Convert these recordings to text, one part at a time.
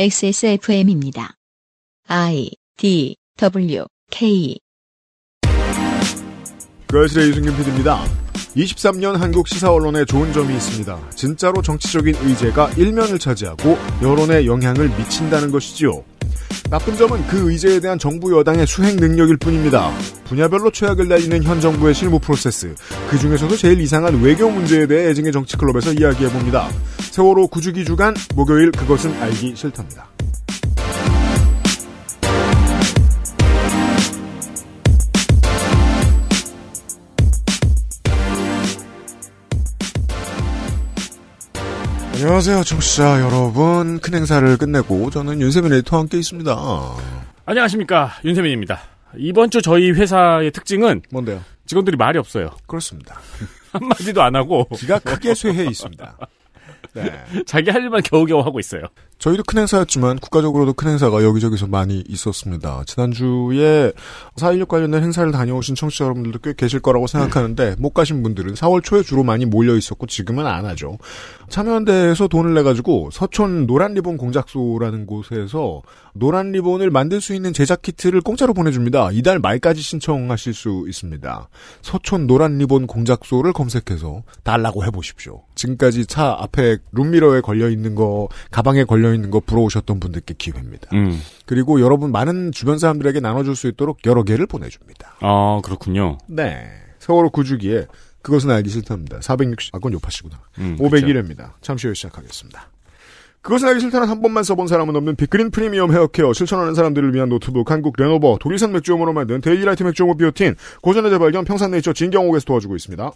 XSFM입니다. I D W K 그실의 유승균 PD입니다. 23년 한국 시사 언론에 좋은 점이 있습니다. 진짜로 정치적인 의제가 일면을 차지하고 여론에 영향을 미친다는 것이지요. 나쁜 점은 그 의제에 대한 정부 여당의 수행 능력일 뿐입니다. 분야별로 최악을 날리는 현 정부의 실무 프로세스, 그 중에서도 제일 이상한 외교 문제에 대해 애증의 정치클럽에서 이야기해봅니다. 세월호 구주기 주간 목요일 그것은 알기 싫답니다. 안녕하세요, 청취자 여러분. 큰 행사를 끝내고 저는 윤세민 에디터와 함께 있습니다. 안녕하십니까 윤세민입니다. 이번 주 저희 회사의 특징은 뭔데요? 직원들이 말이 없어요. 그렇습니다. 한마디도 안 하고 기가 크게 쇠해 있습니다. 네. 자기 할 일만 겨우겨우 하고 있어요. 저희도 큰 행사였지만 국가적으로도 큰 행사가 여기저기서 많이 있었습니다. 지난주에 4.16 관련된 행사를 다녀오신 청취자 여러분들도 꽤 계실 거라고 생각하는데 못 가신 분들은 4월 초에 주로 많이 몰려 있었고 지금은 안 하죠. 참여연대에서 돈을 내가지고 서촌 노란 리본 공작소라는 곳에서 노란 리본을 만들 수 있는 제작 키트를 공짜로 보내줍니다. 이달 말까지 신청하실 수 있습니다. 서촌 노란 리본 공작소를 검색해서 달라고 해보십시오. 지금까지 차 앞에 룸미러에 걸려 있는 거, 가방에 걸려 있는 거 부러우셨던 분들께 기회입니다. 음. 그리고 여러분 많은 주변 사람들에게 나눠줄 수 있도록 여러 개를 보내줍니다. 아 그렇군요. 네. 세월호 구주기에 그것은 알기 싫답니다. 460, 아, 그건 요파시구나. 음, 501회입니다. 잠시 후에 시작하겠습니다. 그것은 알기 싫다는 한 번만 써본 사람은 없는 빅그린 프리미엄 헤어케어 실천하는 사람들을 위한 노트북 한국 레노버 독일산 맥주효모로 만든 데일리라이트 맥주효모 비오틴 고전의 재발견 평산네이처 진경옥에서 도와주고 있습니다.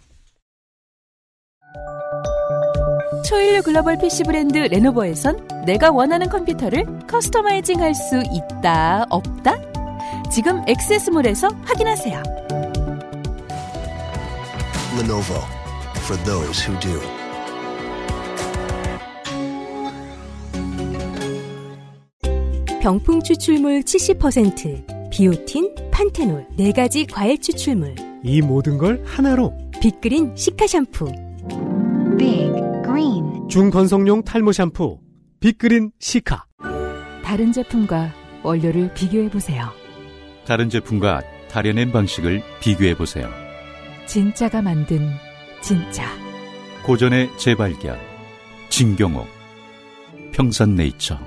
초일류 글로벌 PC 브랜드 레노버에선 내가 원하는 컴퓨터를 커스터마이징 할 수 있다, 없다? 지금 액세스몰에서 확인하세요. Lenovo for those who do. 병풍 추출물 70%, 비오틴, 판테놀, 4가지 과일 추출물, 이 모든 걸 하나로 빅그린 시카 샴푸, Big Green 중건성용 탈모 샴푸 빅그린 시카 다른 제품과 원료를 비교해 보세요. 다른 제품과 다려낸 방식을 비교해 보세요. 진짜가 만든 진짜. 고전의 재발견. 진경옥. 평산네이처.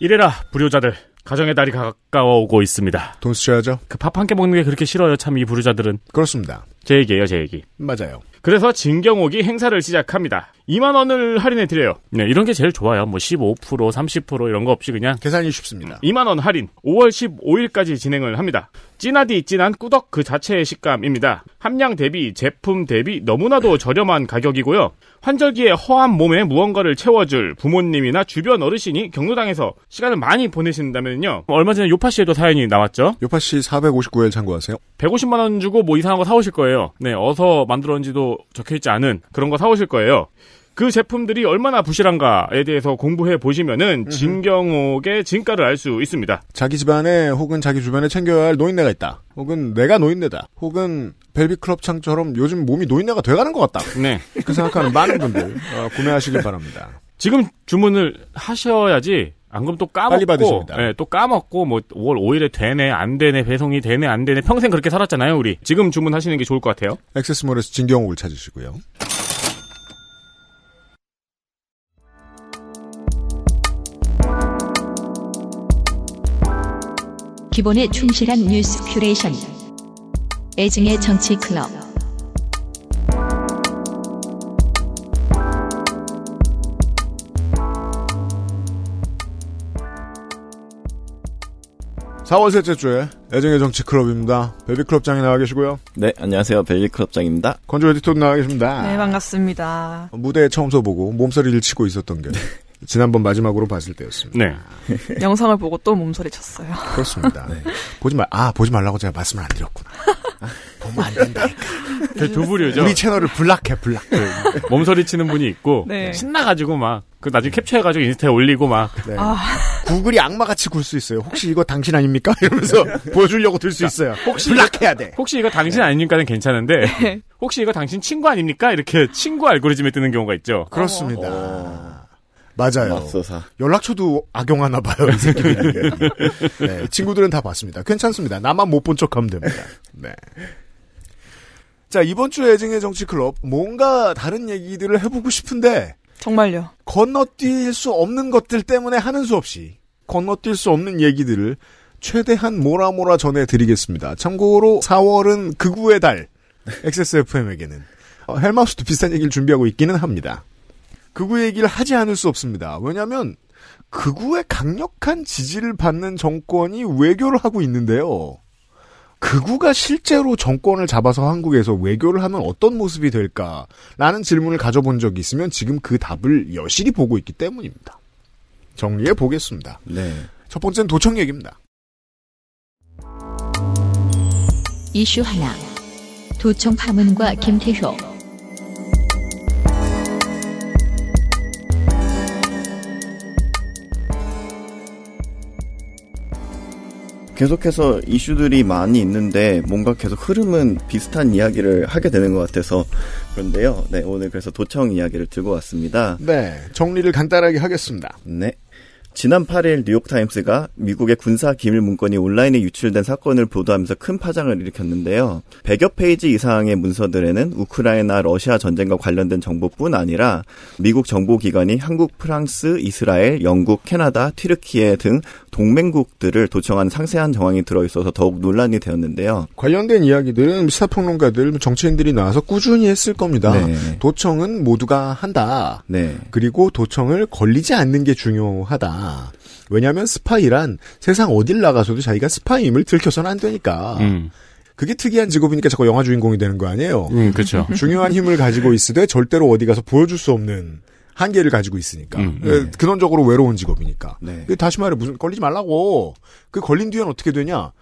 이래라 불효자들 가정의 달이 가까워 오고 있습니다. 돈 쓰셔야죠? 그 밥 한 끼 먹는 게 그렇게 싫어요 참 이 불효자들은 그렇습니다. 제 얘기예요 제 얘기. 맞아요. 그래서 진경옥이 행사를 시작합니다. 2만 원을 할인해 드려요. 네 이런 게 제일 좋아요. 뭐 15%, 30% 이런 거 없이 그냥 계산이 쉽습니다. 2만 원 할인 5월 15일까지 진행을 합니다. 진하디 진한 꾸덕 그 자체의 식감입니다. 함량 대비 제품 대비 너무나도 저렴한 가격이고요. 환절기에 허한 몸에 무언가를 채워줄 부모님이나 주변 어르신이 경로당에서 시간을 많이 보내신다면요. 얼마 전에 요파 씨에도 사연이 나왔죠. 요파 씨 459회 참고하세요. 150만 원 주고 뭐 이상한 거 사오실 거예요. 네, 어서 만들었는지도 적혀있지 않은 그런 거 사오실 거예요. 그 제품들이 얼마나 부실한가에 대해서 공부해 보시면은 진경옥의 진가를 알 수 있습니다. 자기 집안에 혹은 자기 주변에 챙겨야 할 노인네가 있다. 혹은 내가 노인네다. 혹은 벨비클럽 창처럼 요즘 몸이 노인네가 돼가는 것 같다. 네. 그 생각하는 많은 분들 어, 구매하시길 바랍니다. 지금 주문을 하셔야지 안 그러면 또 까먹고. 예, 또 까먹고 뭐 5월 5일에 되네 안 되네 배송이 되네 안 되네 평생 그렇게 살았잖아요 우리 지금 주문하시는 게 좋을 것 같아요 액세스몰에서 진경옥을 찾으시고요. 기본에 충실한 뉴스 큐레이션 애증의 정치 클럽 사월 셋째 주에 애정의 정치 클럽입니다. 벨비클럽장에 나와 계시고요. 네, 안녕하세요. 벨리클럽장입니다. 건조 에디터도 나와 계십니다. 네, 반갑습니다. 무대에 처음 서보고 몸서리를 치고 있었던 게 지난번 마지막으로 봤을 때였습니다. 네 영상을 보고 또 몸소리 쳤어요. 그렇습니다. 보지 말, 아, 보지 말라고 제가 말씀을 안 드렸구나. 아, 보면 안 된다니까. 그두 부류죠 우리 채널을 블락해, 블락. 몸소리 치는 분이 있고 네. 신나가지고 막 그 나중에 캡처해가지고 인스타에 올리고 막 네. 아, 구글이 악마같이 굴 수 있어요. 혹시 이거 당신 아닙니까? 이러면서 보여주려고 들 수 있어요. 혹시 블락해야 돼. 혹시 이거 당신 아닙니까는 괜찮은데 혹시 이거 당신 친구 아닙니까 이렇게 친구 알고리즘에 뜨는 경우가 있죠 그렇습니다. 맞아요. 맙소사. 연락처도 악용하나 봐요, 이 새끼들이. 네, 친구들은 다 봤습니다. 괜찮습니다. 나만 못 본 척하면 됩니다. 네. 자, 이번 주 애증의 정치 클럽 뭔가 다른 얘기들을 해보고 싶은데 정말요. 건너뛸 수 없는 것들 때문에 하는 수 없이 건너뛸 수 없는 얘기들을 최대한 몰아몰아 전해드리겠습니다. 참고로 4월은 극우의 달 XSFM에게는 어, 헬마우스도 비슷한 얘기를 준비하고 있기는 합니다. 극우 얘기를 하지 않을 수 없습니다. 왜냐하면 극우의 강력한 지지를 받는 정권이 외교를 하고 있는데요. 극우가 실제로 정권을 잡아서 한국에서 외교를 하면 어떤 모습이 될까라는 질문을 가져본 적이 있으면 지금 그 답을 여실히 보고 있기 때문입니다. 정리해 보겠습니다. 네. 첫 번째는 도청 얘기입니다. 이슈 하나. 도청 파문과 김태효. 계속해서 이슈들이 많이 있는데 뭔가 계속 흐름은 비슷한 이야기를 하게 되는 것 같아서 그런데요. 네, 오늘 그래서 도청 이야기를 들고 왔습니다. 네, 정리를 간단하게 하겠습니다. 네. 지난 8일 뉴욕타임스가 미국의 군사 기밀 문건이 온라인에 유출된 사건을 보도하면서 큰 파장을 일으켰는데요. 100여 페이지 이상의 문서들에는 우크라이나 러시아 전쟁과 관련된 정보뿐 아니라 미국 정보기관이 한국, 프랑스, 이스라엘, 영국, 캐나다, 튀르키예 등 동맹국들을 도청한 상세한 정황이 들어있어서 더욱 논란이 되었는데요. 관련된 이야기들은 시사평론가들, 정치인들이 나와서 꾸준히 했을 겁니다. 네. 도청은 모두가 한다. 네. 그리고 도청을 걸리지 않는 게 중요하다. 왜냐하면 스파이란 세상 어딜 나가서도 자기가 스파이임을 들켜서는 안 되니까. 음, 그게 특이한 직업이니까 자꾸 영화 주인공이 되는 거 아니에요. 음, 그렇죠. 중요한 힘을 가지고 있으되 절대로 어디 가서 보여줄 수 없는 한계를 가지고 있으니까. 음, 예, 근원적으로 외로운 직업이니까. 네. 그 다시 말해 무슨 걸리지 말라고. 그 걸린 뒤엔 어떻게 되냐?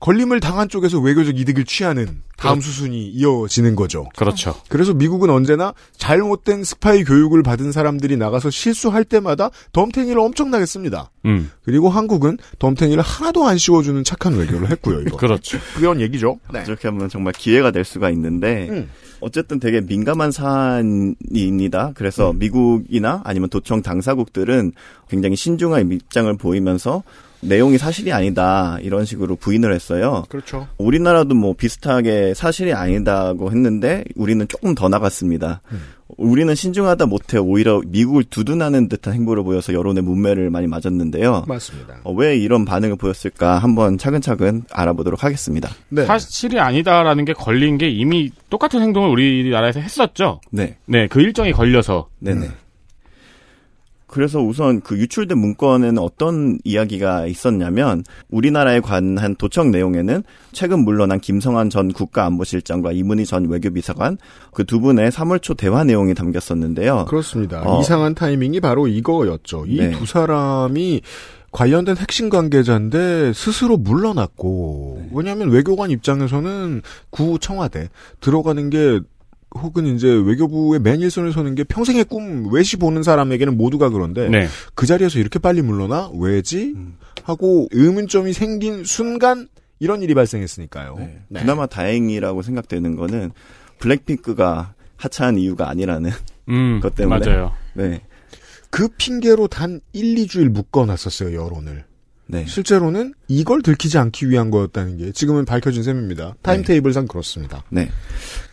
걸림을 당한 쪽에서 외교적 이득을 취하는 다음 수순이 이어지는 거죠. 그렇죠. 그래서 미국은 언제나 잘못된 스파이 교육을 받은 사람들이 나가서 실수할 때마다 덤탱이를 엄청나게 씁니다. 음, 그리고 한국은 덤탱이를 하나도 안 씌워주는 착한 외교를 했고요. 이거. 그렇죠. 그런 얘기죠. 네. 이렇게 하면 정말 기회가 될 수가 있는데 음. 어쨌든 되게 민감한 사안입니다. 그래서 미국이나 아니면 도청 당사국들은 굉장히 신중한 입장을 보이면서 내용이 사실이 아니다 이런 식으로 부인을 했어요. 그렇죠. 우리나라도 뭐 비슷하게 사실이 아니다고 했는데 우리는 조금 더 나갔습니다. 우리는 신중하다 못해 오히려 미국을 두둔하는 듯한 행보를 보여서 여론의 문매를 많이 맞았는데요. 맞습니다. 어, 왜 이런 반응을 보였을까 한번 차근차근 알아보도록 하겠습니다. 네. 사실이 아니다라는 게 걸린 게 이미 똑같은 행동을 우리나라에서 했었죠. 네. 네, 그 일정이 걸려서. 네네. 그래서 우선 그 유출된 문건에는 어떤 이야기가 있었냐면 우리나라에 관한 도청 내용에는 최근 물러난 김성한 전 국가안보실장과 이문희 전 외교비서관 그 두 분의 3월 초 대화 내용이 담겼었는데요. 그렇습니다. 어. 이상한 타이밍이 바로 이거였죠. 이 네. 두 사람이 관련된 핵심 관계자인데 스스로 물러났고 왜냐하면 외교관 입장에서는 구 청와대 들어가는 게 혹은 이제 외교부의 맨 일선을 서는 게 평생의 꿈 외시 보는 사람에게는 모두가 그런데 네. 그 자리에서 이렇게 빨리 물러나 왜지 하고 의문점이 생긴 순간 이런 일이 발생했으니까요. 네. 네. 그나마 다행이라고 생각되는 거는 블랙핑크가 하차한 이유가 아니라는 음, 그것 때문에. 맞아요. 네. 그 핑계로 단 1, 2주일 묶어놨었어요 여론을. 네. 실제로는 이걸 들키지 않기 위한 거였다는 게 지금은 밝혀진 셈입니다. 타임테이블상 그렇습니다. 네.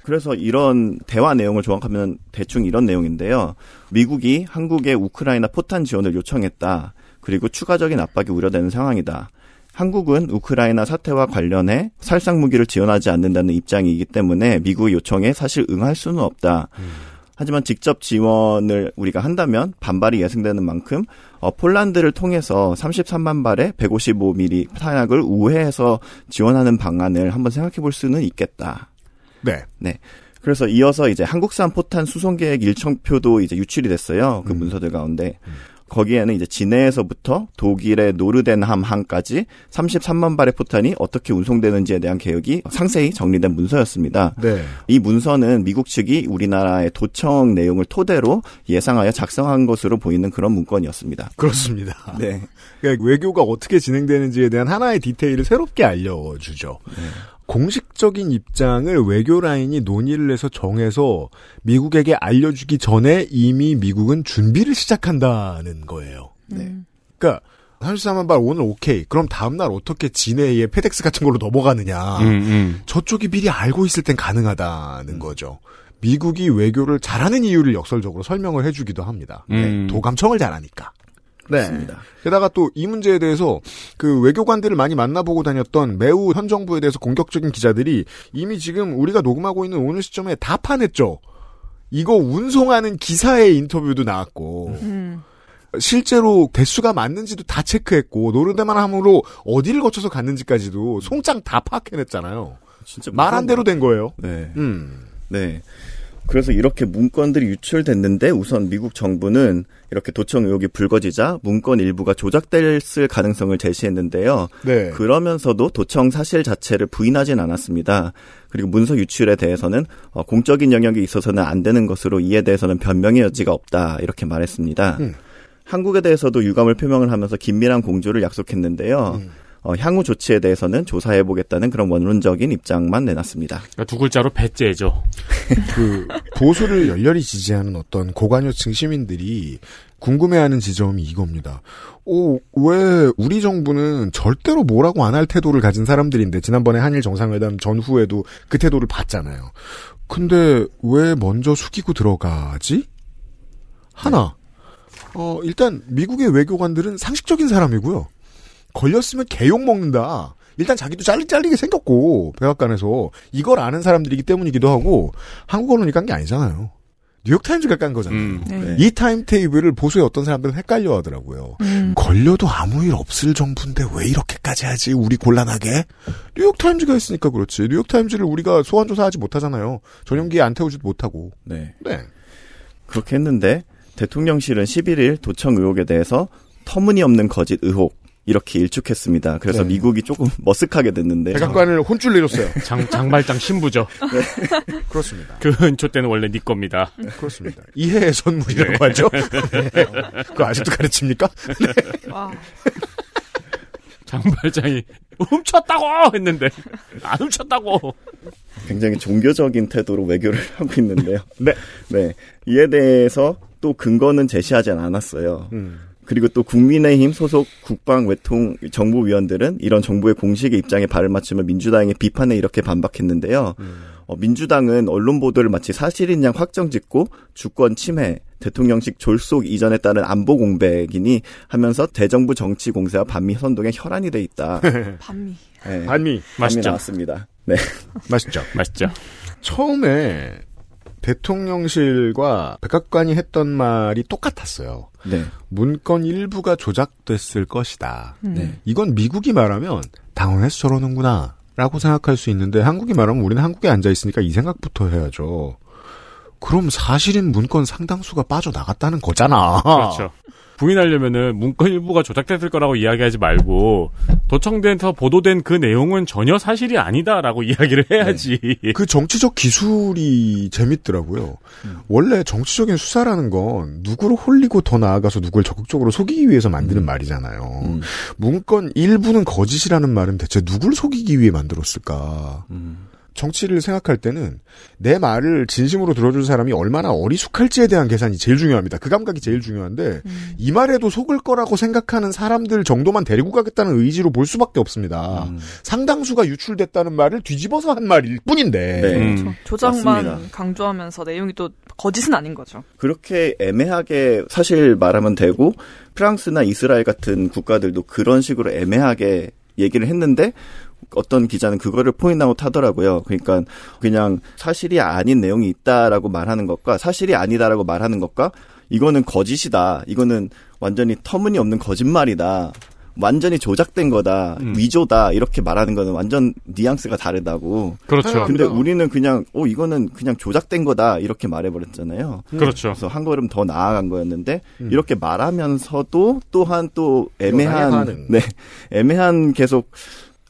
그래서 이런 대화 내용을 조각하면 대충 이런 내용인데요. 미국이 한국에 우크라이나 포탄 지원을 요청했다. 그리고 추가적인 압박이 우려되는 상황이다. 한국은 우크라이나 사태와 관련해 살상 무기를 지원하지 않는다는 입장이기 때문에 미국의 요청에 사실 응할 수는 없다. 하지만 직접 지원을 우리가 한다면 반발이 예상되는 만큼 어, 폴란드를 통해서 33만 발의 155mm 탄약을 우회해서 지원하는 방안을 한번 생각해 볼 수는 있겠다. 네. 네. 그래서 이어서 이제 한국산 포탄 수송 계획 일정표도 이제 유출이 됐어요. 그 문서들 가운데. 거기에는 이제 진해에서부터 독일의 노르덴함 항까지 33만 발의 포탄이 어떻게 운송되는지에 대한 계획이 상세히 정리된 문서였습니다. 네. 이 문서는 미국 측이 우리나라의 도청 내용을 토대로 예상하여 작성한 것으로 보이는 그런 문건이었습니다. 그렇습니다. 네. 그러니까 외교가 어떻게 진행되는지에 대한 하나의 디테일을 새롭게 알려주죠. 공식적인 입장을 외교 라인이 논의를 해서 정해서 미국에게 알려주기 전에 이미 미국은 준비를 시작한다는 거예요. 네. 그러니까 34만 발 오늘 오케이. 그럼 다음날 어떻게 진해의 페덱스 같은 걸로 넘어가느냐. 음, 음. 저쪽이 미리 알고 있을 땐 가능하다는 거죠. 미국이 외교를 잘하는 이유를 역설적으로 설명을 해주기도 합니다. 음. 도감청을 잘하니까. 네. 맞습니다. 게다가 또 이 문제에 대해서 그 외교관들을 많이 만나보고 다녔던 매우 현 정부에 대해서 공격적인 기자들이 이미 지금 우리가 녹음하고 있는 오늘 시점에 다 파냈죠. 이거 운송하는 기사의 인터뷰도 나왔고 음. 실제로 대수가 맞는지도 다 체크했고 노르데만 함으로 어디를 거쳐서 갔는지까지도 송장 다 파악해냈잖아요. 진짜 말한 대로 된 거예요. 네. 음. 네. 그래서 이렇게 문건들이 유출됐는데 우선 미국 정부는 이렇게 도청 의혹이 불거지자 문건 일부가 조작됐을 가능성을 제시했는데요. 네. 그러면서도 도청 사실 자체를 부인하진 않았습니다. 그리고 문서 유출에 대해서는 어, 공적인 영역에 있어서는 안 되는 것으로 이에 대해서는 변명의 여지가 없다 이렇게 말했습니다. 음. 한국에 대해서도 유감을 표명을 하면서 긴밀한 공조를 약속했는데요. 음. 어, 향후 조치에 대해서는 조사해보겠다는 그런 원론적인 입장만 내놨습니다. 그러니까 두 글자로 배째죠. 그 보수를 열렬히 지지하는 어떤 고관여층 시민들이 궁금해하는 지점이 이겁니다. 오, 왜 우리 정부는 절대로 뭐라고 안 할 태도를 가진 사람들인데 지난번에 한일 정상회담 전후에도 그 태도를 봤잖아요. 근데 왜 먼저 숙이고 들어가지? 하나. 어, 일단 미국의 외교관들은 상식적인 사람이고요. 걸렸으면 개욕 먹는다. 일단 자기도 잘리 잘리게 생겼고 백악관에서 이걸 아는 사람들이기 때문이기도 하고 한국 언론이 깐 게 아니잖아요. 뉴욕타임즈가 깐 거잖아요. 음. 네. 이 타임테이블을 보수의 어떤 사람들은 헷갈려 하더라고요. 음. 걸려도 아무 일 없을 정부인데 왜 이렇게까지 하지? 우리 곤란하게? 뉴욕타임즈가 했으니까 그렇지. 뉴욕타임즈를 우리가 소환조사하지 못하잖아요. 전용기에 안 태우지도 못하고. 네. 네. 그렇게 했는데 대통령실은 11일 도청 의혹에 대해서 터무니없는 거짓 의혹 이렇게 일축했습니다. 그래서 네. 미국이 조금 머쓱하게 됐는데 백악관을 혼쭐 내줬어요. 장, 장발장 신부죠. 그렇습니다. 그 은초 때는 원래 네 겁니다. 그렇습니다. 이해의 선물이라고 하죠. 네. 그거 아직도 가르칩니까? 와. 장발장이 훔쳤다고 했는데 안 훔쳤다고. 굉장히 종교적인 태도로 외교를 하고 있는데요. 네. 네. 이에 대해서 또 근거는 제시하지 않았어요. 음. 그리고 또 국민의힘 소속 국방 외통 정부위원들은 이런 정부의 공식의 입장에 발을 맞추며 민주당의 비판에 이렇게 반박했는데요. 어, 민주당은 언론 보도를 마치 사실인 양 확정짓고 주권 침해, 대통령직 졸속 이전에 따른 안보 공백이니 하면서 대정부 정치 공세와 반미 선동에 혈안이 돼 있다. 반미. 네, 반미. 맛있죠. 나왔습니다. 네. 맛있죠. 맛있죠. 처음에 대통령실과 백악관이 했던 말이 똑같았어요. 네. 문건 일부가 조작됐을 것이다. 음. 네. 이건 미국이 말하면 당황해서 저러는구나. 라고 생각할 수 있는데 한국이 말하면 우리는 한국에 앉아 있으니까 이 생각부터 해야죠. 그럼 사실인 문건 상당수가 빠져나갔다는 거잖아. 그렇죠. 부인하려면은 문건 일부가 조작됐을 거라고 이야기하지 말고 도청돼서 보도된 그 내용은 전혀 사실이 아니다라고 이야기를 해야지. 그 정치적 기술이 재밌더라고요. 원래 정치적인 수사라는 건 누구를 홀리고 더 나아가서 누구를 적극적으로 속이기 위해서 만드는 말이잖아요. 음. 문건 일부는 거짓이라는 말은 대체 누굴 속이기 위해 만들었을까? 음. 정치를 생각할 때는 내 말을 진심으로 들어줄 사람이 얼마나 어리숙할지에 대한 계산이 제일 중요합니다. 그 감각이 제일 중요한데 음. 이 말에도 속을 거라고 생각하는 사람들 정도만 데리고 가겠다는 의지로 볼 수밖에 없습니다. 음. 상당수가 유출됐다는 말을 뒤집어서 한 말일 뿐인데 네. 음. 그렇죠. 조작만 맞습니다. 강조하면서 내용이 또 거짓은 아닌 거죠. 그렇게 애매하게 사실 말하면 되고 프랑스나 이스라엘 같은 국가들도 그런 식으로 애매하게 얘기를 했는데 어떤 기자는 그거를 point out 하더라고요. 그러니까 그냥 사실이 아닌 내용이 있다라고 말하는 것과 사실이 아니다라고 말하는 것과 이거는 거짓이다. 이거는 완전히 터무니없는 거짓말이다. 완전히 조작된 거다. 음. 위조다. 이렇게 말하는 거는 완전 뉘앙스가 다르다고. 그렇죠. 근데 합니다. 우리는 그냥 어 이거는 그냥 조작된 거다. 이렇게 말해버렸잖아요. 그렇죠. 그래서 한 걸음 더 나아간 거였는데 음. 이렇게 말하면서도 또한 또 애매한. 네 애매한 계속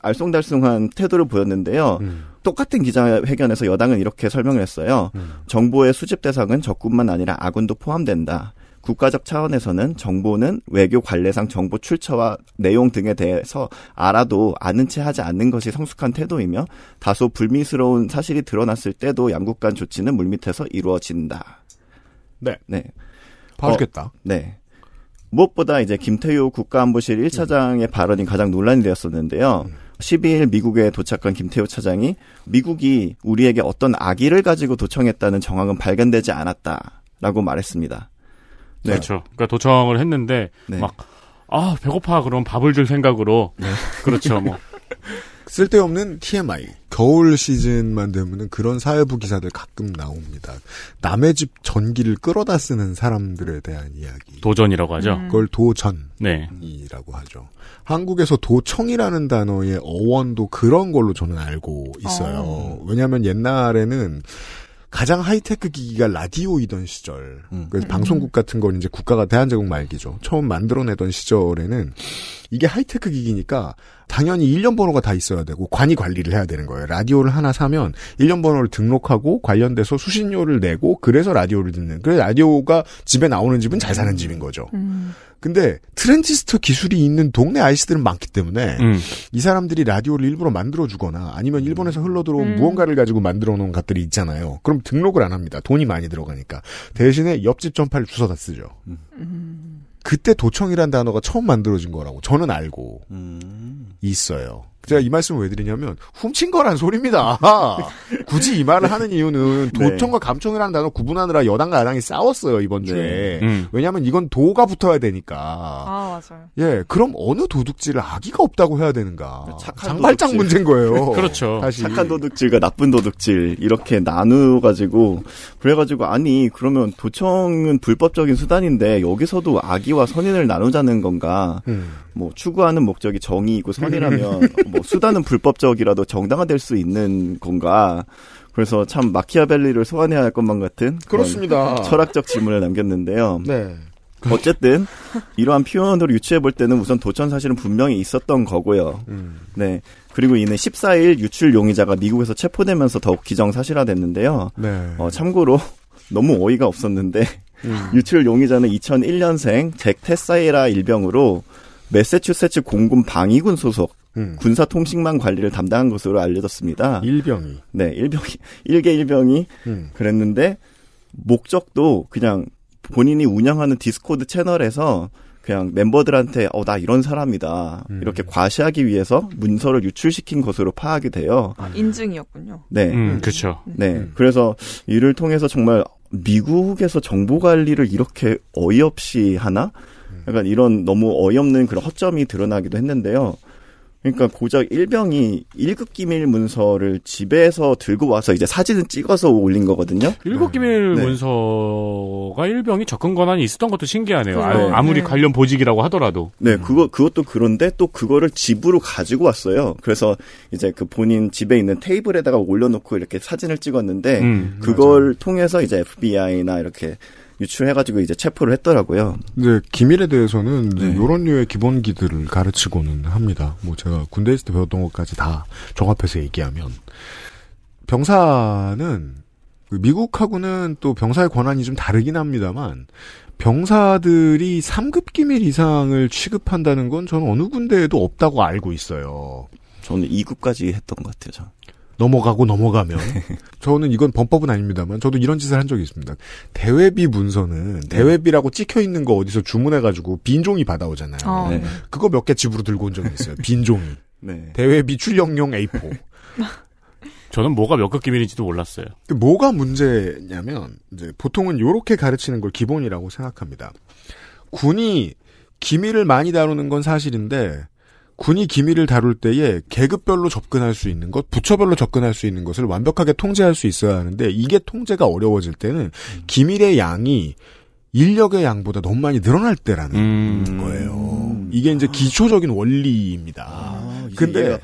알쏭달쏭한 태도를 보였는데요. 음. 똑같은 기자회견에서 여당은 이렇게 설명을 했어요. 음. 정보의 수집 대상은 적군만 아니라 아군도 포함된다. 국가적 차원에서는 정보는 외교 관례상 정보 출처와 내용 등에 대해서 알아도 아는 채 하지 않는 것이 성숙한 태도이며 다소 불미스러운 사실이 드러났을 때도 양국 간 조치는 물밑에서 이루어진다. 네. 네. 봐주겠다. 네. 무엇보다 이제 김태효 국가안보실 1차장의 발언이 가장 논란이 되었었는데요. 12일 미국에 도착한 김태효 차장이 미국이 우리에게 어떤 악의를 가지고 도청했다는 정황은 발견되지 않았다라고 말했습니다. 네. 그렇죠. 그러니까 도청을 했는데 네. 막 아, 배고파. 그럼 밥을 줄 생각으로. 그렇죠. 뭐. 쓸데없는 TMI. 겨울 시즌만 되면은 그런 사회부 기사들 가끔 나옵니다. 남의 집 전기를 끌어다 쓰는 사람들에 대한 이야기. 도전이라고 하죠. 음. 그걸 도전이라고 네. 하죠. 한국에서 도청이라는 단어의 어원도 그런 걸로 저는 알고 있어요. 어. 왜냐하면 옛날에는 가장 하이테크 기기가 라디오이던 시절, 음. 그래서 방송국 같은 건 이제 국가가 대한제국 말기죠. 처음 만들어내던 시절에는 이게 하이테크 기기니까 당연히 일련 번호가 다 있어야 되고 관이 관리를 해야 되는 거예요. 라디오를 하나 사면 일련 번호를 등록하고 관련돼서 수신료를 내고 그래서 라디오를 듣는. 그래서 라디오가 집에 나오는 집은 잘 사는 집인 거죠. 음. 근데 트랜지스터 기술이 있는 동네 아저씨들은 많기 때문에 음. 이 사람들이 라디오를 일부러 만들어 주거나 아니면 일본에서 흘러 들어온 음. 무언가를 가지고 만들어 놓은 것들이 있잖아요. 그럼 등록을 안 합니다. 돈이 많이 들어가니까. 대신에 옆집 전파를 주워다 쓰죠. 음. 그때 도청이란 단어가 처음 만들어진 거라고 저는 알고 음. 있어요. 제가 이 말씀을 왜 드리냐면 훔친 거란 소리입니다. 굳이 이 말을 하는 이유는 네. 도청과 감청이라는 단어 구분하느라 여당과 야당이 싸웠어요 이번 주에. 네. 음. 왜냐하면 이건 도가 붙어야 되니까. 아 맞아요. 예, 그럼 어느 도둑질을 악의가 없다고 해야 되는가? 착한 장발장 도둑질. 문제인 거예요. 그렇죠. 사실. 착한 도둑질과 나쁜 도둑질 이렇게 나누어가지고 그래가지고 아니 그러면 도청은 불법적인 수단인데 여기서도 악의와 선인을 나누자는 건가? 음. 뭐 추구하는 목적이 정의이고 선이라면 뭐 수단은 불법적이라도 정당화될 수 있는 건가? 그래서 참 마키아벨리를 소환해야 할 것만 같은 그렇습니다. 철학적 질문을 남겼는데요. 네. 어쨌든 이러한 표현으로 유추해 볼 때는 우선 도청 사실은 분명히 있었던 거고요. 음. 네. 그리고 이는 14일 유출 용의자가 미국에서 체포되면서 더욱 기정사실화됐는데요. 네. 어, 참고로 너무 어이가 없었는데 음. 유출 용의자는 2001년생 잭 테세이라 일병으로 매세추세츠 공군 방위군 소속 음. 군사통신망 관리를 담당한 것으로 알려졌습니다. 일병이. 네, 일병이 일개 일병이 음. 그랬는데 목적도 그냥 본인이 운영하는 디스코드 채널에서 그냥 멤버들한테 어 나 이런 사람이다 음. 이렇게 과시하기 위해서 문서를 유출시킨 것으로 파악이 돼요. 아, 인증이었군요. 네, 음, 그렇죠. 네. 음. 그래서 이를 통해서 정말 미국에서 정보 관리를 이렇게 어이없이 하나? 약간 이런 너무 어이없는 그런 허점이 드러나기도 했는데요. 그러니까 고작 일병이 1급 기밀 문서를 집에서 들고 와서 이제 사진을 찍어서 올린 거거든요. 일곱 기밀 네. 문서가 일병이 접근 권한이 있었던 것도 신기하네요. 아, 그래요. 아무리 네. 관련 보직이라고 하더라도. 네, 그거 그것도 그런데 또 그거를 집으로 가지고 왔어요. 그래서 이제 그 본인 집에 있는 테이블에다가 올려놓고 이렇게 사진을 찍었는데 음, 그걸 통해서 이제 FBI나 이렇게 유출해가지고 이제 체포를 했더라고요. 이제 기밀에 대해서는 네. 이런 류의 기본기들을 가르치고는 합니다. 뭐 제가 군대 있을 때 배웠던 것까지 다 종합해서 얘기하면 병사는 그 미국하고는 또 병사의 권한이 좀 다르긴 합니다만 병사들이 3급 기밀 이상을 취급한다는 건 저는 어느 군대에도 없다고 알고 있어요. 저는 2급까지 했던 것 같아요. 저. 넘어가고 넘어가면 저는 이건 범법은 아닙니다만 저도 이런 짓을 한 적이 있습니다. 대외비 문서는 대외비라고 찍혀 있는 거 어디서 주문해 가지고 빈 종이 받아오잖아요. 어, 네. 네. 그거 몇 개 집으로 들고 온 적이 있어요. 빈 종이. 네. 대외비 출력용 A4. 저는 뭐가 몇급 기밀인지도 몰랐어요. 그 뭐가 문제냐면 이제 보통은 이렇게 가르치는 걸 기본이라고 생각합니다. 군이 기밀을 많이 다루는 건 사실인데 군이 기밀을 다룰 때에 계급별로 접근할 수 있는 것, 부처별로 접근할 수 있는 것을 완벽하게 통제할 수 있어야 하는데 이게 통제가 어려워질 때는 기밀의 양이 인력의 양보다 너무 많이 늘어날 때라는 음. 거예요. 이게 이제 기초적인 원리입니다. 아, 근데.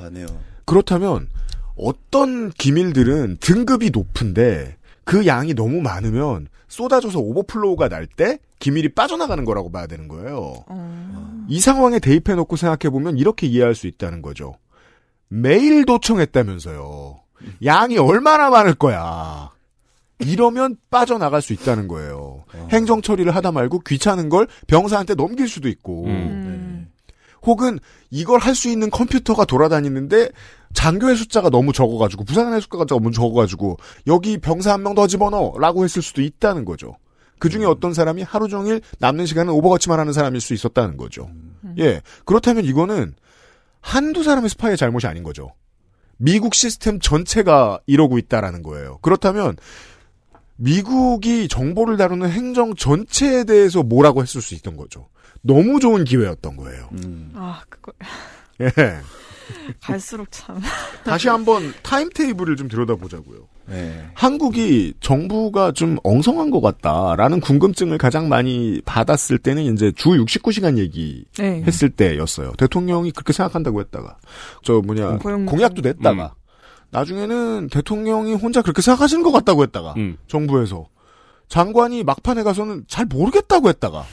그렇다면 어떤 기밀들은 등급이 높은데 그 양이 너무 많으면 쏟아져서 오버플로우가 날 때 기밀이 빠져나가는 거라고 봐야 되는 거예요. 어. 이 상황에 대입해 놓고 생각해 보면 이렇게 이해할 수 있다는 거죠. 매일 도청했다면서요. 양이 얼마나 많을 거야. 이러면 빠져나갈 수 있다는 거예요. 행정 처리를 하다 말고 귀찮은 걸 병사한테 넘길 수도 있고, 음. 혹은 이걸 할 수 있는 컴퓨터가 돌아다니는데 장교의 숫자가 너무 적어가지고 부사관의 숫자가 너무 적어가지고 여기 병사 한 명 더 집어넣어라고 했을 수도 있다는 거죠. 그 중에 어떤 사람이 하루 종일 남는 시간은 오버워치만 하는 사람일 수 있었다는 거죠. 예. 그렇다면 이거는 한두 사람의 스파이의 잘못이 아닌 거죠. 미국 시스템 전체가 이러고 있다라는 거예요. 그렇다면 미국이 정보를 다루는 행정 전체에 대해서 뭐라고 했을 수 있던 거죠. 너무 좋은 기회였던 거예요. 아, 그거 예. 갈수록 참. 다시 한번 타임테이블을 좀 들여다보자고요. 네. 한국이 정부가 좀 엉성한 것 같다라는 궁금증을 가장 많이 받았을 때는 이제 주 69시간 얘기 네. 했을 때였어요. 대통령이 그렇게 생각한다고 했다가 저 뭐냐 고용- 공약도 냈다가 나중에는 대통령이 혼자 그렇게 생각하시는 것 같다고 했다가 음. 정부에서 장관이 막판에 가서는 잘 모르겠다고 했다가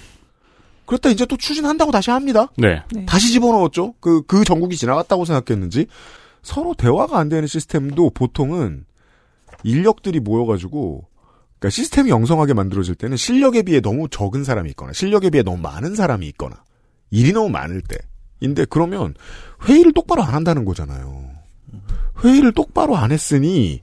그랬다 이제 또 추진한다고 다시 합니다. 네. 네. 다시 집어넣었죠. 그, 그 전국이 지나갔다고 생각했는지 서로 대화가 안 되는 시스템도 보통은 인력들이 모여가지고 그러니까 시스템이 영성하게 만들어질 때는 실력에 비해 너무 적은 사람이 있거나 실력에 비해 너무 많은 사람이 있거나 일이 너무 많을 때인데 그러면 회의를 똑바로 안 한다는 거잖아요. 회의를 똑바로 안 했으니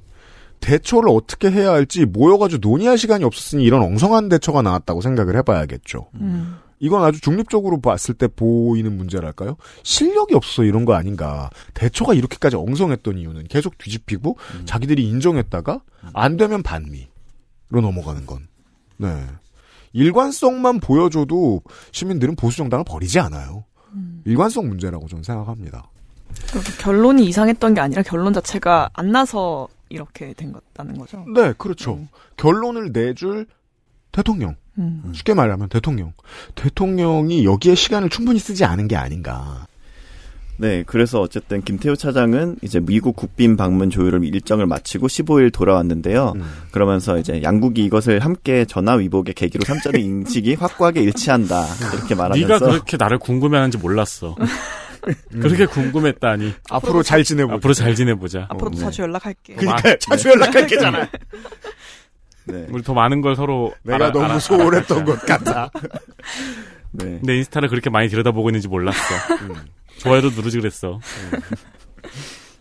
대처를 어떻게 해야 할지 모여가지고 논의할 시간이 없었으니 이런 엉성한 대처가 나왔다고 생각을 해봐야겠죠. 음. 이건 아주 중립적으로 봤을 때 보이는 문제랄까요? 실력이 없어서 이런 거 아닌가. 대처가 이렇게까지 엉성했던 이유는 계속 뒤집히고 자기들이 인정했다가 안 되면 반미로 넘어가는 건. 네. 일관성만 보여줘도 시민들은 보수 정당을 버리지 않아요. 일관성 문제라고 저는 생각합니다. 결론이 이상했던 게 아니라 결론 자체가 안 나서 이렇게 된 거다는 거죠. 네, 그렇죠. 결론을 내줄 대통령. 음. 쉽게 말하면 대통령. 대통령이 여기에 시간을 충분히 쓰지 않은 게 아닌가. 네, 그래서 어쨌든 김태우 차장은 이제 미국 국빈 방문 조율을 일정을 마치고 15일 돌아왔는데요. 음. 그러면서 이제 양국이 이것을 함께 전화 위복의 계기로 삼자는 인식이 확고하게 일치한다 이렇게 말하면서 네가 그렇게 나를 궁금해하는지 몰랐어. 그렇게 궁금했다니. 앞으로 잘 지내보자. 앞으로 잘 지내보자. 앞으로도 네. 자주 연락할게. 그러니까 자주 연락할게잖아. 네, 우리 더 많은 걸 서로 내가 알아- 너무 알아- 소홀했던 것 같아. 네. 내 인스타를 그렇게 많이 들여다보고 있는지 몰랐어. 좋아요도 누르지 그랬어.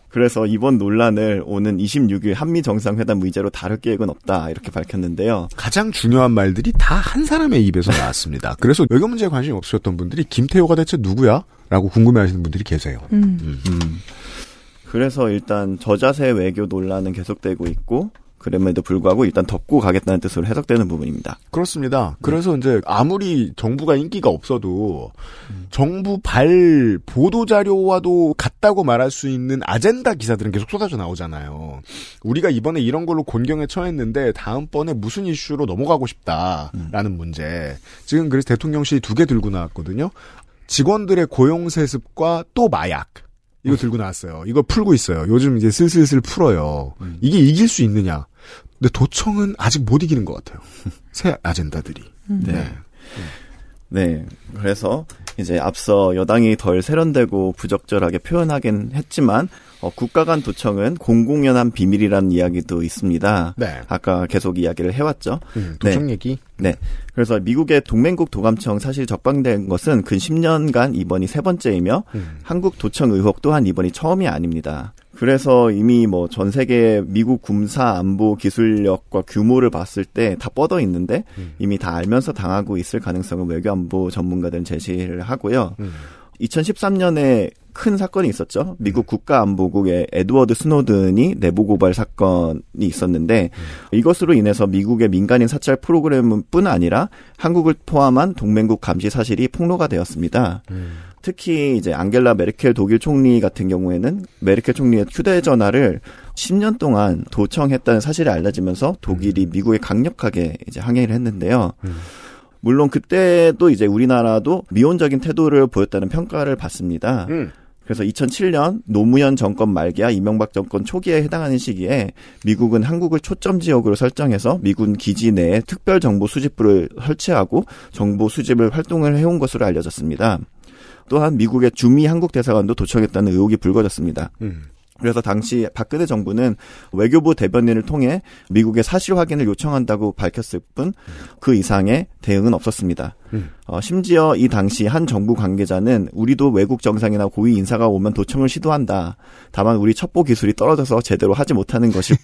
그래서 이번 논란을 오는 26일 한미 정상회담 의제로 다룰 계획은 없다 이렇게 밝혔는데요. 가장 중요한 말들이 다 한 사람의 입에서 나왔습니다. 그래서 외교 문제에 관심이 없으셨던 분들이 김태호가 대체 누구야? 라고 궁금해하시는 분들이 계세요. 음. 음. 그래서 일단 저자세 외교 논란은 계속되고 있고 그럼에도 불구하고 일단 덮고 가겠다는 뜻으로 해석되는 부분입니다. 그렇습니다. 그래서 이제 아무리 정부가 인기가 없어도 정부 발 보도 자료와도 같다고 말할 수 있는 아젠다 기사들은 계속 쏟아져 나오잖아요. 우리가 이번에 이런 걸로 곤경에 처했는데 다음번에 무슨 이슈로 넘어가고 싶다라는 문제. 지금 그래서 대통령실이 두 개 들고 나왔거든요. 직원들의 고용 세습과 또 마약. 이거 들고 나왔어요. 이거 풀고 있어요. 요즘 이제 슬슬슬 풀어요. 이게 이길 수 있느냐? 근데 도청은 아직 못 이기는 것 같아요. 새 아젠다들이. 네. 네. 그래서 이제 앞서 여당이 덜 세련되고 부적절하게 표현하긴 했지만 어, 국가 간 도청은 공공연한 비밀이라는 이야기도 있습니다. 네. 아까 계속 이야기를 해왔죠. 음, 도청 얘기. 네. 그래서 미국의 동맹국 도감청 사실 적방된 것은 근 10년간 이번이 세 번째이며 음. 한국 도청 의혹 또한 이번이 처음이 아닙니다. 그래서 이미 뭐 전 세계 미국 군사 안보 기술력과 규모를 봤을 때 다 뻗어 있는데 음. 이미 다 알면서 당하고 있을 가능성을 외교 안보 전문가들은 제시를 하고요. 음. 2013년에 큰 사건이 있었죠. 미국 국가안보국의 에드워드 스노든이 내부 고발 사건이 있었는데 이것으로 인해서 미국의 민간인 사찰 프로그램뿐 아니라 한국을 포함한 동맹국 감시 사실이 폭로가 되었습니다. 특히 이제 앙겔라 메르켈 독일 총리 같은 경우에는 메르켈 총리의 휴대전화를 10년 동안 도청했다는 사실이 알려지면서 독일이 미국에 강력하게 이제 항의를 했는데요. 물론 그때도 이제 우리나라도 미온적인 태도를 보였다는 평가를 받습니다. 음. 그래서 2007년 노무현 정권 말기와 이명박 정권 초기에 해당하는 시기에 미국은 한국을 초점 지역으로 설정해서 미군 기지 내에 특별 정보 수집부를 설치하고 정보 수집을 활동을 해온 것으로 알려졌습니다. 또한 미국의 주미 한국 대사관도 도청했다는 의혹이 불거졌습니다. 음. 그래서 당시 박근혜 정부는 외교부 대변인을 통해 미국의 사실 확인을 요청한다고 밝혔을 뿐 그 이상의 대응은 없었습니다. 음. 어, 심지어 이 당시 한 정부 관계자는 우리도 외국 정상이나 고위 인사가 오면 도청을 시도한다. 다만 우리 첩보 기술이 떨어져서 제대로 하지 못하는 것일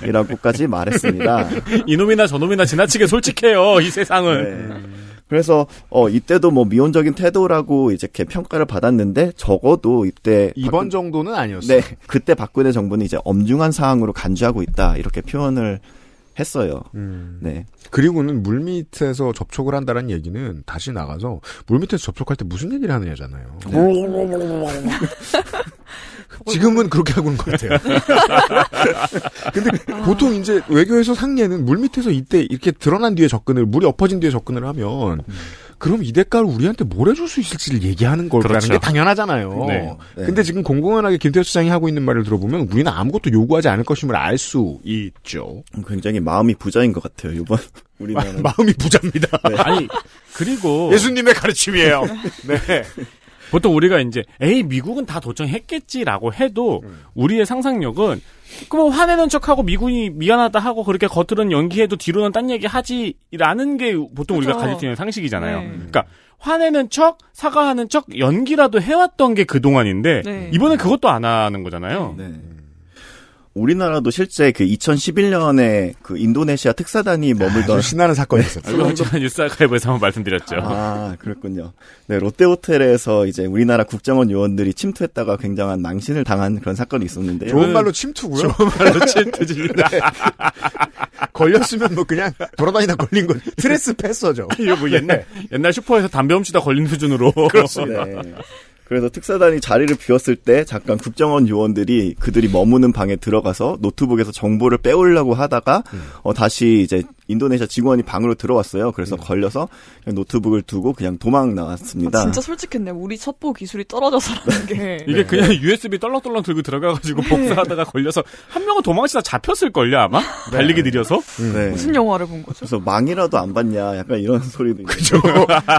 뿐이라고까지 말했습니다. 이놈이나 저놈이나 지나치게 솔직해요. 이 세상은. 네. 그래서 어 이때도 뭐 미온적인 태도라고 이제 이렇게 평가를 받았는데 적어도 이때 이번 박근- 정도는 아니었어요. 네 그때 박근혜 정부는 이제 엄중한 사항으로 간주하고 있다 이렇게 표현을 했어요. 음. 네. 그리고는 물밑에서 접촉을 한다는 얘기는 다시 나가서 물밑에서 접촉할 때 무슨 얘기를 하느냐잖아요. 지금은 그렇게 하고는 것 같아요. 근데 보통 이제 외교에서 상례는 물 밑에서 이때 이렇게 드러난 뒤에 접근을 물이 엎어진 뒤에 접근을 하면 그럼 이 대가를 우리한테 뭘 해줄 수 있을지를 얘기하는 거라는 그렇죠. 게 당연하잖아요. 네. 네. 근데 지금 공공연하게 김태수 수장이 하고 있는 말을 들어보면 우리는 아무것도 요구하지 않을 것임을 알 수 있죠. 굉장히 마음이 부자인 것 같아요. 이번 우리나라는 마음이 부자입니다. 아니 그리고 예수님의 가르침이에요. 네. 보통 우리가 이제 에이 미국은 다 도청했겠지라고 해도 우리의 상상력은 그뭐 화내는 척하고 미군이 미안하다 하고 그렇게 겉으로는 연기해도 뒤로는 딴 얘기 하지라는 게 보통 우리가 그죠. 가질 수 있는 상식이잖아요. 네. 그러니까 화내는 척 사과하는 척 연기라도 해왔던 게 그 동안인데 네. 이번엔 그것도 안 하는 거잖아요. 네. 우리나라도 실제 그 2011년에 그 인도네시아 특사단이 머물던 아주 신나는 사건이 있었어요. 얼마 전에 뉴스 아카이브에서 한번 말씀드렸죠. 아, 그렇군요. 네, 롯데호텔에서 이제 우리나라 국정원 요원들이 침투했다가 굉장한 망신을 당한 그런 사건이 있었는데요. 좋은 말로 침투고요. 말로 칠트집니다. 걸렸으면 뭐 그냥 돌아다니다 걸린 건 스트레스 패서죠. 이거 뭐 옛날 옛날 슈퍼에서 담배 훔치다 걸린 수준으로. 네. 그래서 특사단이 자리를 비웠을 때 잠깐 국정원 요원들이 그들이 머무는 방에 들어가서 노트북에서 정보를 빼오려고 하다가 어, 다시 이제 인도네시아 직원이 방으로 들어왔어요. 그래서 걸려서 그냥 노트북을 두고 그냥 도망 나왔습니다. 아, 진짜 솔직했네. 우리 첩보 기술이 떨어져서라는 게. 이게 그냥 USB 떨렁떨렁 들고 들어가가지고 복사하다가 걸려서 한 명은 도망치다 잡혔을 걸요 아마 달리기 느려서. 네. 무슨 영화를 본 거죠? 그래서 망이라도 안 봤냐 약간 이런 소리도 있고.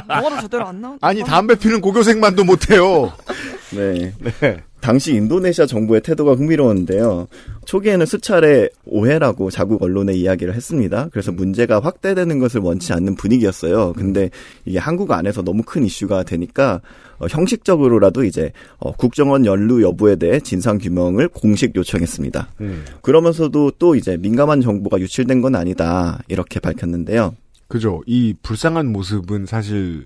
영화도 제대로 안 나온. 아니 담배 피는 고교생만도 못해요. 네. 네. 당시 인도네시아 정부의 태도가 흥미로웠는데요. 초기에는 수차례 오해라고 자국 언론에 이야기를 했습니다. 그래서 문제가 확대되는 것을 원치 않는 분위기였어요. 근데 이게 한국 안에서 너무 큰 이슈가 되니까 어, 형식적으로라도 이제 어, 국정원 연루 여부에 대해 진상 규명을 공식 요청했습니다. 그러면서도 또 이제 민감한 정보가 유출된 건 아니다 이렇게 밝혔는데요. 그죠. 이 불쌍한 모습은 사실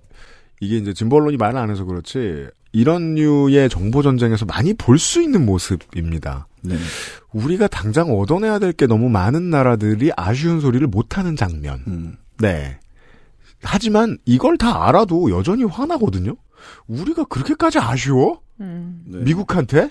이게 이제 진보 언론이 말을 안 해서 그렇지 이런 류의 정보 전쟁에서 많이 볼 수 있는 모습입니다. 네. 우리가 당장 얻어내야 될 게 너무 많은 나라들이 아쉬운 소리를 못하는 장면. 음. 네. 하지만 이걸 다 알아도 여전히 화나거든요. 우리가 그렇게까지 아쉬워? 음. 네. 미국한테?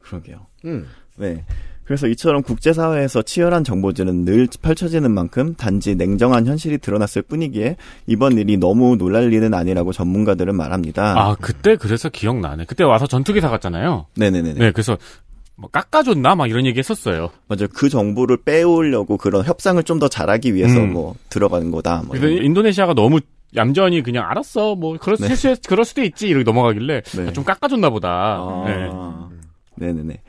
그러게요. 음. 네. 그래서 이처럼 국제사회에서 치열한 정보전은 늘 펼쳐지는 만큼 단지 냉정한 현실이 드러났을 뿐이기에 이번 일이 너무 놀랄 일은 아니라고 전문가들은 말합니다. 아 그때 그래서 기억나네. 그때 와서 전투기 사갔잖아요. 네네네. 네 그래서 뭐 깎아줬나 막 이런 얘기 했었어요. 맞아요. 그 정보를 빼오려고 그런 협상을 좀 더 잘하기 위해서 음. 뭐 들어가는 거다. 뭐. 인도네시아가 너무 얌전히 그냥 알았어 뭐 그럴, 네. 수, 그럴 수도 있지 이렇게 넘어가길래 네. 아, 좀 깎아줬나 보다. 아. 네. 네네네.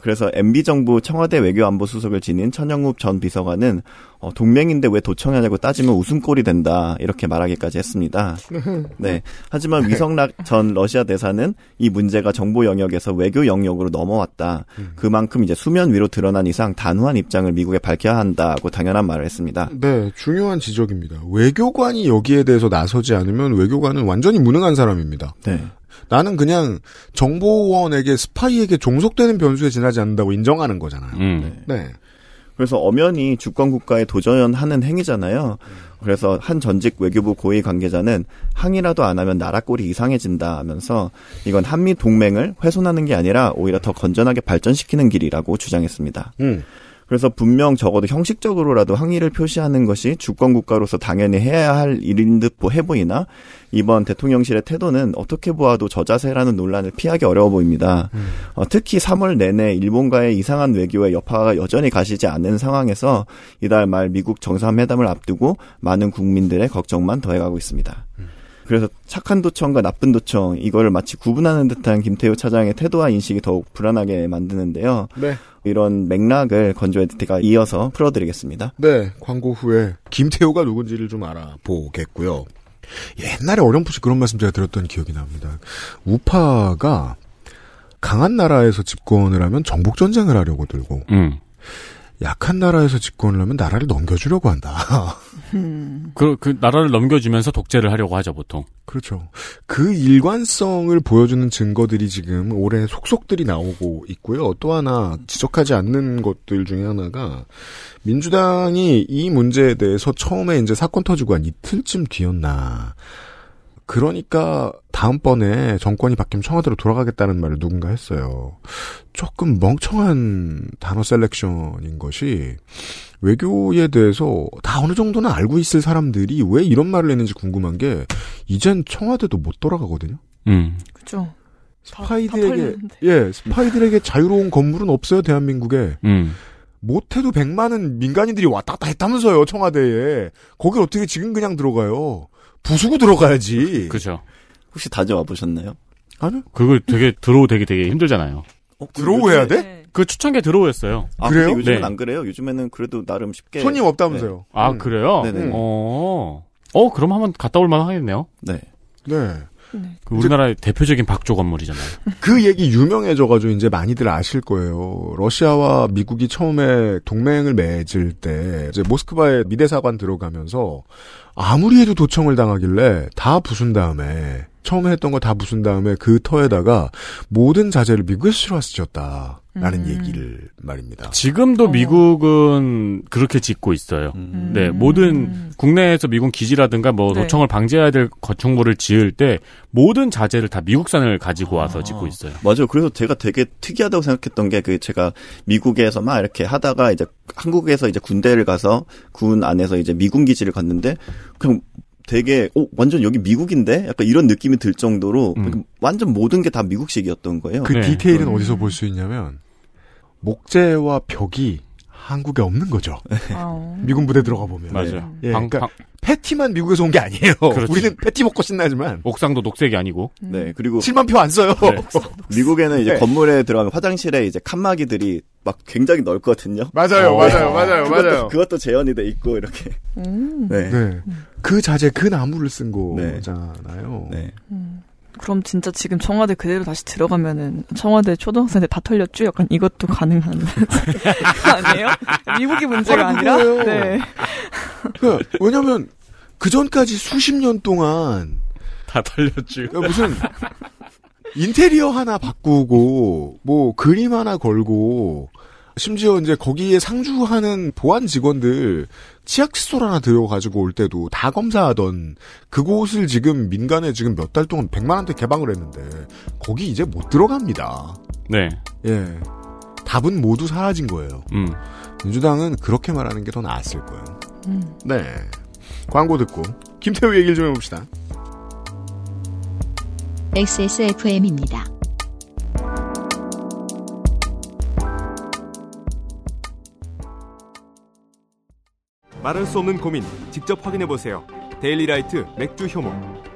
그래서 MB 정부 청와대 외교안보 수석을 지닌 천영욱 전 비서관은 어, 동맹인데 왜 도청하냐고 따지면 웃음꼴이 된다 이렇게 말하기까지 했습니다. 네. 하지만 위성락 전 러시아 대사는 이 문제가 정보 영역에서 외교 영역으로 넘어왔다. 그만큼 이제 수면 위로 드러난 이상 단호한 입장을 미국에 밝혀야 한다고 당연한 말을 했습니다. 네, 중요한 지적입니다. 외교관이 여기에 대해서 나서지 않으면 외교관은 완전히 무능한 사람입니다. 네. 나는 그냥 정보원에게 스파이에게 종속되는 변수에 지나지 않는다고 인정하는 거잖아요. 음. 네. 그래서 엄연히 주권 국가에 도전하는 행위잖아요. 그래서 한 전직 외교부 고위 관계자는 항의라도 안 하면 나라 꼴이 이상해진다 하면서 이건 한미 동맹을 훼손하는 게 아니라 오히려 더 건전하게 발전시키는 길이라고 주장했습니다. 음. 그래서 분명 적어도 형식적으로라도 항의를 표시하는 것이 주권 국가로서 당연히 해야 할 일인 듯 보- 해보이나 이번 대통령실의 태도는 어떻게 보아도 저자세라는 논란을 피하기 어려워 보입니다. 어, 특히 3월 내내 일본과의 이상한 외교의 여파가 여전히 가시지 않는 상황에서 이달 말 미국 정상회담을 앞두고 많은 국민들의 걱정만 더해가고 있습니다. 그래서 착한 도청과 나쁜 도청 이거를 마치 구분하는 듯한 김태우 차장의 태도와 인식이 더욱 불안하게 만드는데요. 네. 이런 맥락을 건조 에디트가 이어서 풀어드리겠습니다. 네, 광고 후에 김태호가 누군지를 좀 알아보겠고요. 옛날에 어렴풋이 그런 말씀 제가 들었던 기억이 납니다. 우파가 강한 나라에서 집권을 하면 정복 전쟁을 하려고 들고 음. 약한 나라에서 집권을 하면 나라를 넘겨주려고 한다. 그, 그 나라를 넘겨주면서 독재를 하려고 하죠 보통. 그렇죠. 그 일관성을 보여주는 증거들이 지금 올해 속속들이 나오고 있고요. 또 하나 지적하지 않는 것들 중에 하나가 민주당이 이 문제에 대해서 처음에 이제 사건 터지고 한 이틀쯤 뒤였나. 그러니까 다음번에 정권이 바뀌면 청와대로 돌아가겠다는 말을 누군가 했어요. 조금 멍청한 단어 셀렉션인 것이 외교에 대해서 다 어느 정도는 알고 있을 사람들이 왜 이런 말을 했는지 궁금한 게 이젠 청와대도 못 돌아가거든요. 음. 그죠. 스파이들에게. 예 스파이들에게 자유로운 건물은 없어요 대한민국에 음. 못해도 100만은 민간인들이 왔다 갔다 했다면서요 청와대에 거길 어떻게 지금 그냥 들어가요 부수고 들어가야지 그죠. 혹시 다녀와 보셨나요? 아니요 그걸 되게 들어오 되게 되게 힘들잖아요. 어, 들어오 해야 돼? 네. 그 추천계 들어오였어요. 아, 그래요? 요즘은 네. 안 그래요. 요즘에는 그래도 나름 쉽게 손님 없다면서요 아 음. 그래요? 네네. 어. 어 그럼 한번 갔다 올 만 하겠네요. 네. 네. 그 우리나라의 대표적인 박조 건물이잖아요. 그 얘기 유명해져가지고 이제 많이들 아실 거예요. 러시아와 미국이 처음에 동맹을 맺을 때 이제 모스크바에 미대사관 들어가면서 아무리 해도 도청을 당하길래 다 부순 다음에 처음에 했던 거 다 부순 다음에 그 터에다가 모든 자재를 미국에서 실어와서 지었다 라는 음. 얘기를 말입니다. 지금도 어. 미국은 그렇게 짓고 있어요. 음. 네, 음. 모든 국내에서 미군 기지라든가 뭐 네. 도청을 방지해야 될 건축물을 지을 때 모든 자재를 다 미국산을 가지고 와서 아. 짓고 있어요. 맞아요. 그래서 제가 되게 특이하다고 생각했던 게 그 제가 미국에서 막 이렇게 하다가 이제 한국에서 이제 군대를 가서 군 안에서 이제 미군 기지를 갔는데 그냥 되게 어 완전 여기 미국인데 약간 이런 느낌이 들 정도로 음. 완전 모든 게 다 미국식이었던 거예요. 그 네. 디테일은 어디서 볼 수 있냐면 목재와 벽이 한국에 없는 거죠. 아. 미군 부대 들어가 보면. 맞아요. 예, 방- 그러니까 방- 패티만 미국에서 온 게 아니에요. 그렇지. 우리는 패티 먹고 신나지만 옥상도 녹색이 아니고. 네 그리고 7만 표 안 써요. 네. 미국에는 이제 네. 건물에 들어가면 화장실에 이제 칸막이들이 막 굉장히 넓거든요. 맞아요, 어. 맞아요, 맞아요, 그것도, 맞아요. 그것도 재현이 돼 있고 이렇게. 음. 네. 네. 그 자재, 그 나무를 쓴 네. 거잖아요. 네. 음. 그럼 진짜 지금 청와대 그대로 다시 들어가면은 청와대 초등학생들 다 털렸죠? 약간 이것도 가능한 거 아니에요? 미국이 문제가 아니라. 네. 그, 왜냐면, 그 전까지 수십 년 동안, 다 털렸지. 그러니까 무슨, 인테리어 하나 바꾸고, 뭐, 그림 하나 걸고, 심지어 이제 거기에 상주하는 보안 직원들 치약 칫솔 하나 들여가지고 올 때도 다 검사하던 그곳을 지금 민간에 지금 몇 달 동안 100만 원대 개방을 했는데 거기 이제 못 들어갑니다. 네. 예. 답은 모두 사라진 거예요. 음. 민주당은 그렇게 말하는 게 더 나았을 거예요. 음. 네. 광고 듣고 김태우 얘기를 좀 해봅시다. XSFM입니다. 말할 수 없는 고민 직접 확인해 보세요. 데일리라이트 맥주 효모.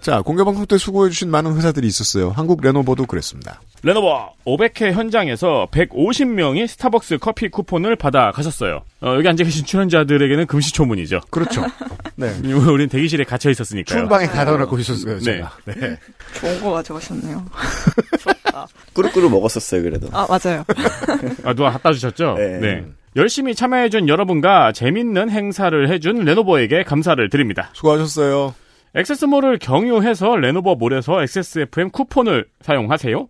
자, 공개방송 때 수고해주신 많은 회사들이 있었어요. 한국 레노버도 그랬습니다. 레노버 500회 현장에서 150명이 스타벅스 커피 쿠폰을 받아 가셨어요. 어, 여기 앉아 계신 출연자들에게는 금시초문이죠. 그렇죠. 네. 우린 대기실에 갇혀 있었으니까요. 추운 방에 가다 놓고 있었어요, 네. 제가. 네. 좋은 거 가져가셨네요. 꾸르꾸르 먹었었어요, 그래도. 아, 맞아요. 아, 누가 갖다 주셨죠? 네. 열심히 참여해준 여러분과 재밌는 행사를 해준 레노버에게 감사를 드립니다. 수고하셨어요. 액세스몰을 경유해서 레노버 몰에서 XSFM 쿠폰을 사용하세요.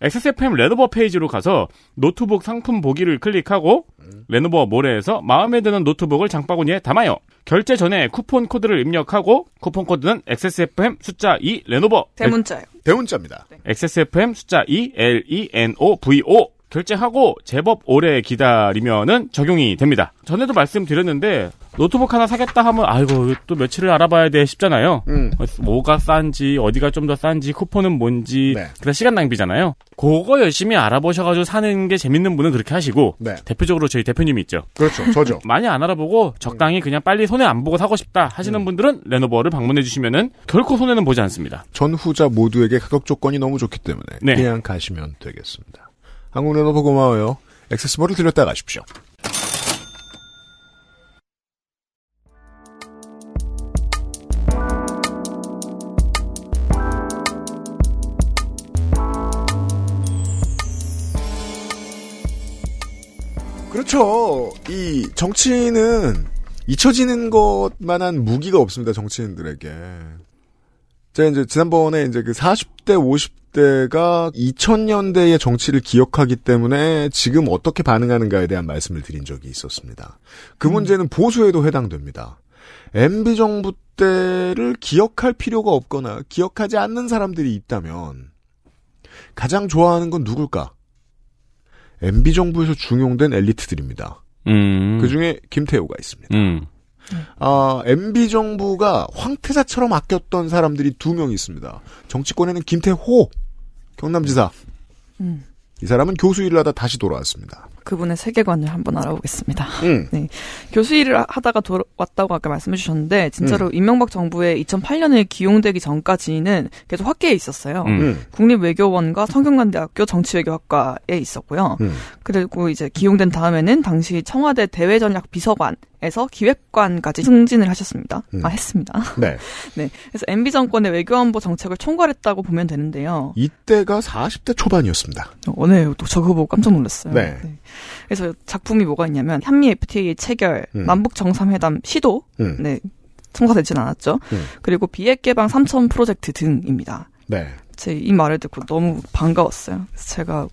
XSFM 레노버 페이지로 가서 노트북 상품 보기를 클릭하고 레노버 몰에서 마음에 드는 노트북을 장바구니에 담아요. 결제 전에 쿠폰 코드를 입력하고 쿠폰 코드는 XSFM 숫자 2 레노버 대문자요. 대문자입니다. XSFM 숫자 2 L E N O V O 결제하고 제법 오래 기다리면은 적용이 됩니다. 전에도 말씀드렸는데 노트북 하나 사겠다 하면 아이고 또 며칠을 알아봐야 돼 싶잖아요. 음. 뭐가 싼지 어디가 좀 더 싼지 쿠폰은 뭔지 네. 그다 시간 낭비잖아요. 그거 열심히 알아보셔가지고 사는 게 재밌는 분은 그렇게 하시고 네. 대표적으로 저희 대표님이 있죠. 그렇죠. 저죠. 많이 안 알아보고 적당히 그냥 빨리 손해 안 보고 사고 싶다 음. 하시는 분들은 레노버를 방문해 주시면은 결코 손해는 보지 않습니다. 전후자 모두에게 가격 조건이 너무 좋기 때문에 네. 그냥 가시면 되겠습니다. 한국 레노버 고마워요. 액세스몰을 들렸다 가십시오. 그렇죠. 이 정치인은 잊혀지는 것만한 무기가 없습니다. 정치인들에게. 제가 이제 지난번에 이제 그 40대, 50대가 2000년대의 정치를 기억하기 때문에 지금 어떻게 반응하는가에 대한 말씀을 드린 적이 있었습니다. 그 문제는 보수에도 해당됩니다. MB 정부 때를 기억할 필요가 없거나 기억하지 않는 사람들이 있다면 가장 좋아하는 건 누굴까? MB 정부에서 중용된 엘리트들입니다. 음. 그 중에 김태호가 있습니다. 음. 아, MB 정부가 황태자처럼 아꼈던 사람들이 두 명 있습니다. 정치권에는 김태호 경남지사. 음. 이 사람은 교수 일을 하다 다시 돌아왔습니다. 그분의 세계관을 한번 알아보겠습니다. 음. 네. 교수 일을 하다가 돌아왔다고 아까 말씀해 주셨는데 진짜로 이명박 정부에 2008년에 기용되기 전까지는 계속 학계에 있었어요. 음. 국립외교원과 성균관대학교 정치외교학과에 있었고요. 음. 그리고 이제 기용된 다음에는 당시 청와대 대외전략 비서관에 서 기획관까지 승진을 하셨습니다. 음. 아 했습니다. 네. 네. 그래서 MB 정권의 외교안보 정책을 총괄했다고 보면 되는데요. 이때가 40대 초반이었습니다. 어, 네, 또 저거 보고 깜짝 놀랐어요. 네. 그래서 작품이 뭐가 있냐면 한미 FTA 체결, 음. 남북 정상회담 시도, 음. 네, 청사되진 않았죠. 음. 그리고 비핵 개방 3천 프로젝트 등입니다. 네. 제 이 말을 듣고 너무 반가웠어요. 그래서 제가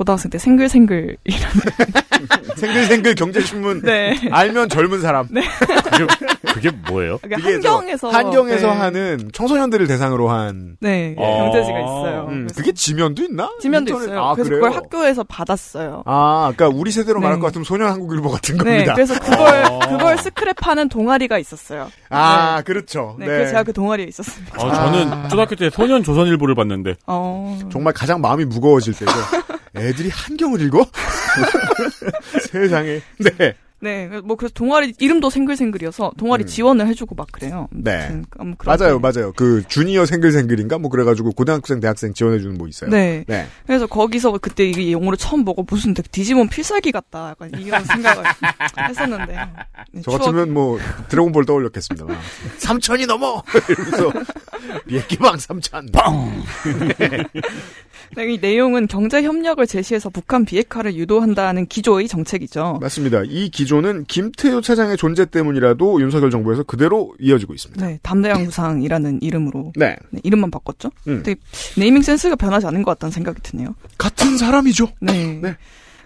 고등학생 때 생글생글 생글생글 경제신문 네. 알면 젊은 사람. 네. 그게 뭐예요? 그게 그게 저 한경에서 한경에서 네. 하는 청소년들을 대상으로 한 네, 어. 경제지가 있어요. 음, 그게 지면도 있나? 지면도 인터넷- 있어요. 아, 그래서 그래요? 그걸 학교에서 받았어요. 아, 그러니까 우리 세대로 말할 네. 것 같으면 소년 한국일보 같은 네, 겁니다. 그래서 그걸 어. 그걸 스크랩하는 동아리가 있었어요. 아, 그렇죠. 네, 네. 그래서 제가 그 동아리에 있었습니다. 어, 저는 초등학교 때 소년 조선일보를 봤는데 어, 정말 가장 마음이 무거워질 때죠. 애들이 한경을 읽어? 세상에. 네. 네, 뭐 그래서 동아리 이름도 생글생글이어서 동아리 음. 지원을 해주고 막 그래요. 네. 음, 맞아요, 게- 맞아요. 그 주니어 생글생글인가 뭐 그래가지고 고등학생, 대학생 지원해주는 뭐 있어요. 네. 네. 그래서 거기서 그때 이게 용어를 처음 보고 무슨 디지몬 필살기 같다 약간 이런 생각을 했었는데 네, 저 같으면 뭐 드래곤볼 떠올렸겠습니다만. 삼천이 넘어! 이러면서 비행기방 삼천. 빵! 네, 이 내용은 경제 협력을 제시해서 북한 비핵화를 유도한다는 기조의 정책이죠. 맞습니다. 이 기조는 김태효 차장의 존재 때문이라도 윤석열 정부에서 그대로 이어지고 있습니다. 네, 담대양 구상이라는 이름으로 네. 네, 이름만 바꿨죠. 음. 근데 네이밍 센스가 변하지 않은 것 같다는 생각이 드네요. 같은 사람이죠. 네. 네.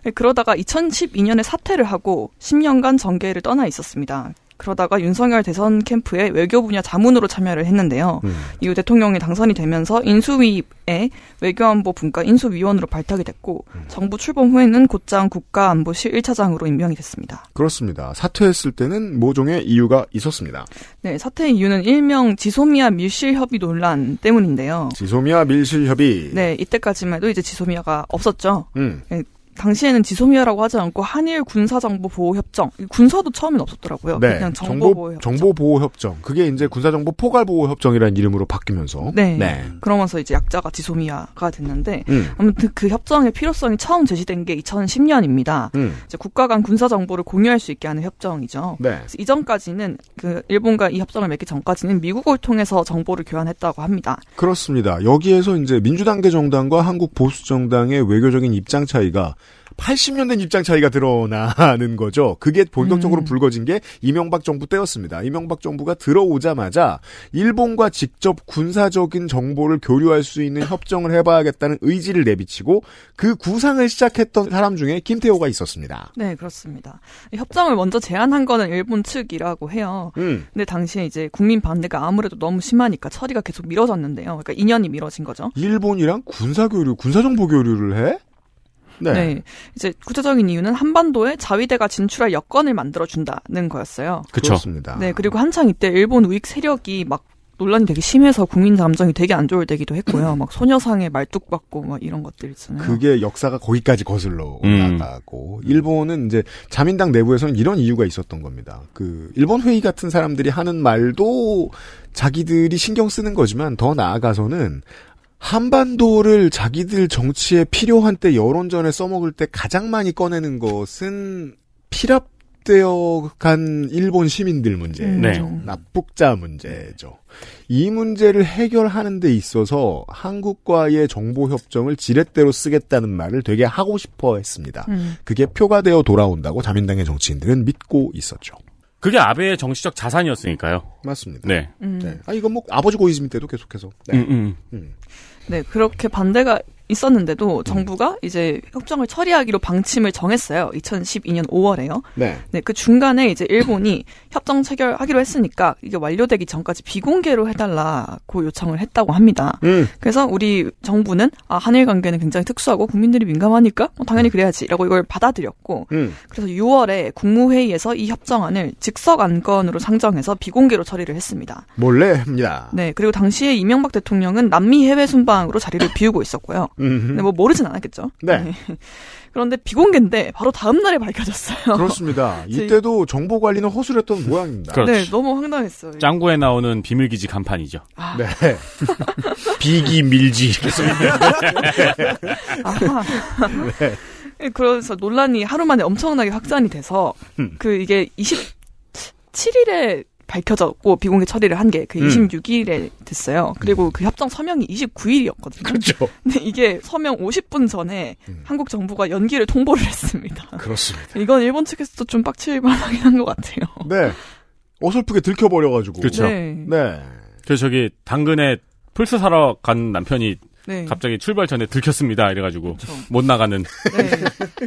네, 그러다가 2012년에 사퇴를 하고 10년간 정계를 떠나 있었습니다. 그러다가 윤석열 대선 캠프에 외교 분야 자문으로 참여를 했는데요. 음. 이후 대통령이 당선이 되면서 인수위에 외교안보 분과 인수위원으로 발탁이 됐고 음. 정부 출범 후에는 곧장 국가안보실 1차장으로 임명이 됐습니다. 그렇습니다. 사퇴했을 때는 모종의 이유가 있었습니다. 네, 사퇴의 이유는 일명 지소미아 밀실 협의 논란 때문인데요. 지소미아 밀실 협의. 네, 이때까지만 해도 이제 지소미아가 없었죠. 음. 네, 당시에는 지소미아라고 하지 않고 한일 군사정보보호협정. 군사도 처음엔 없었더라고요. 네. 그냥 정보 정보보호협정. 정보보호협정. 그게 이제 군사정보 포괄보호협정이라는 이름으로 바뀌면서 네. 그러면서 이제 약자가 지소미아가 됐는데 음. 아무튼 그 협정의 필요성이 처음 제시된 게 2010년입니다. 음. 이제 국가 간 군사 정보를 공유할 수 있게 하는 협정이죠. 네. 이전까지는 그 일본과 이 협정을 맺기 전까지는 미국을 통해서 정보를 교환했다고 합니다. 그렇습니다. 여기에서 이제 민주당계 정당과 한국 보수 정당의 외교적인 입장 차이가 80년 된 입장 차이가 드러나는 거죠. 그게 본격적으로 음. 불거진 게 이명박 정부 때였습니다. 이명박 정부가 들어오자마자 일본과 직접 군사적인 정보를 교류할 수 있는 협정을 해봐야겠다는 의지를 내비치고 그 구상을 시작했던 사람 중에 김태호가 있었습니다. 네, 그렇습니다. 이 협정을 먼저 제안한 거는 일본 측이라고 해요. 음. 근데 당시에 이제 국민 반대가 아무래도 너무 심하니까 처리가 계속 미뤄졌는데요. 그러니까 2년이 미뤄진 거죠. 일본이랑 군사 교류, 군사 정보 교류를 해? 네. 이제 구체적인 이유는 한반도에 자위대가 진출할 여건을 만들어 준다는 거였어요. 그렇습니다. 네, 그리고 한창 이때 일본 우익 세력이 막 논란이 되게 심해서 국민 감정이 되게 안 좋을 때기도 했고요. 막 소녀상에 말뚝 받고 막 이런 것들 있잖아요. 그게 역사가 거기까지 거슬러 음. 올라가고 일본은 이제 자민당 내부에서는 이런 이유가 있었던 겁니다. 그 일본 회의 같은 사람들이 하는 말도 자기들이 신경 쓰는 거지만 더 나아가서는 한반도를 자기들 정치에 필요한 때 여론전에 써먹을 때 가장 많이 꺼내는 것은 피랍되어 간 일본 시민들 문제, 네. 납북자 문제죠. 이 문제를 해결하는 데 있어서 한국과의 정보 협정을 지렛대로 쓰겠다는 말을 되게 하고 싶어 했습니다. 음. 그게 표가 되어 돌아온다고 자민당의 정치인들은 믿고 있었죠. 그게 아베의 정치적 자산이었으니까요. 맞습니다. 네. 음. 네. 아 이건 뭐 아버지 고이즘 때도 계속해서. 네. 음, 음. 음. 네, 그렇게 반대가 있었는데도 정부가 이제 협정을 처리하기로 방침을 정했어요. 2012년 5월에요. 네. 네, 그 중간에 이제 일본이 협정 체결하기로 했으니까 이게 완료되기 전까지 비공개로 해달라고 요청을 했다고 합니다. 음. 그래서 우리 정부는 아, 한일 관계는 굉장히 특수하고 국민들이 민감하니까 뭐 당연히 그래야지라고 이걸 받아들였고 음. 그래서 6월에 국무회의에서 이 협정안을 즉석 안건으로 상정해서 비공개로 처리를 했습니다. 몰래 합니다. 네, 그리고 당시에 이명박 대통령은 남미 해외 순방으로 자리를 비우고 있었고요. 음흠. 근데 뭐 모르진 않았겠죠. 네. 그런데 비공개인데 바로 다음 날에 밝혀졌어요. 그렇습니다. 제- 이때도 정보 관리는 허술했던 모양입니다. 그렇죠. 네, 너무 황당했어요. 짱구에 나오는 비밀 기지 간판이죠. 아, 네. 비기 밀지 이렇게 써 있는. 아하. 네. 그래서 논란이 하루 만에 엄청나게 확산이 돼서 음. 그 이게 27일에 밝혀졌고 비공개 처리를 한 게그 음. 26일에 됐어요. 그리고 그 협정 서명이 29일이었거든요. 그렇죠. 근데 이게 서명 50분 전에 음. 한국 정부가 연기를 통보를 했습니다. 그렇습니다. 이건 일본 측에서도 좀 빡칠 만하긴 한 것 같아요. 네. 어설프게 들켜버려가지고. 그렇죠. 네. 네. 그래서 저기 당근에 플스 사러 간 남편이 네. 갑자기 출발 전에 들켰습니다. 이래가지고 그렇죠. 못 나가는. 네.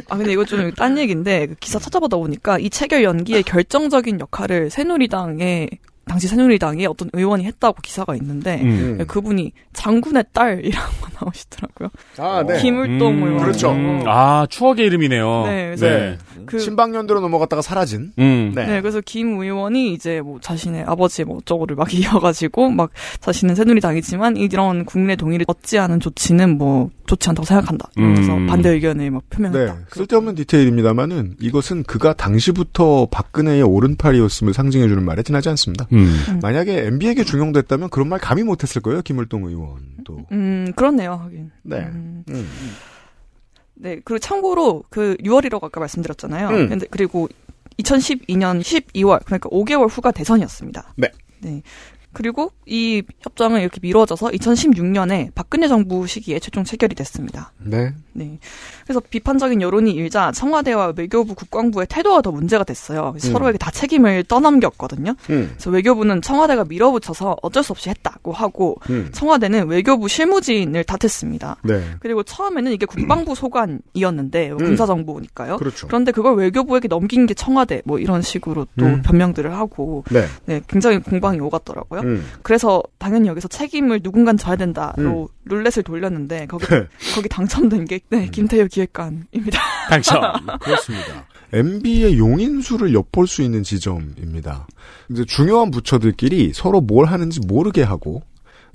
아 근데 이거 좀 딴 얘기인데 그 기사 찾아보다 보니까 이 체결 연기의 결정적인 역할을 새누리당의 당시 새누리당의 어떤 의원이 했다고 기사가 있는데 음. 네, 그분이 장군의 딸이라고 나오시더라고요. 아, 네. 김을동 음, 의원. 그렇죠. 음, 아 추억의 이름이네요. 네, 그래서 그 신방연대로 넘어갔다가 사라진. 음. 네. 네, 그래서 김 의원이 이제 뭐 자신의 아버지 뭐 어쩌고를 막 이어가지고 막 자신은 새누리당이지만 이런 국내 동의를 얻지 않은 조치는 뭐 좋지 않다고 생각한다. 그래서 음. 반대 의견을 막 표명했다. 네. 쓸데없는 디테일입니다만은 이것은 그가 당시부터 박근혜의 오른팔이었음을 상징해주는 말에 지나지 않습니다. 음. 만약에 MB에게 중용됐다면 그런 말 감히 못했을 거예요. 김을동 의원도. 음, 그렇네요, 하긴. 네. 음. 음. 네, 그리고 참고로 그 6월이라고 아까 말씀드렸잖아요. 음. 근데 그리고 2012년 12월 그러니까 5개월 후가 대선이었습니다. 네. 네. 그리고 이 협정은 이렇게 미뤄져서 2016년에 박근혜 정부 시기에 최종 체결이 됐습니다. 네. 네. 그래서 비판적인 여론이 일자 청와대와 외교부 국방부의 태도가 더 문제가 됐어요. 음. 서로에게 다 책임을 떠넘겼거든요. 음. 그래서 외교부는 청와대가 밀어붙여서 어쩔 수 없이 했다고 하고 음. 청와대는 외교부 실무진을 탓했습니다. 네. 그리고 처음에는 이게 국방부 소관이었는데 음. 군사정보니까요. 그렇죠. 그런데 그걸 외교부에게 넘긴 게 청와대 뭐 이런 식으로 또 음. 변명들을 하고 네. 네, 굉장히 공방이 오갔더라고요. 음. 그래서 당연히 여기서 책임을 누군간 져야 된다로 룰렛을 돌렸는데 거기 거기 당첨된 게 네, 음. 김태효 기획관입니다. 당첨. 그렇습니다. MB의 용인수를 엿볼 수 있는 지점입니다. 이제 중요한 부처들끼리 서로 뭘 하는지 모르게 하고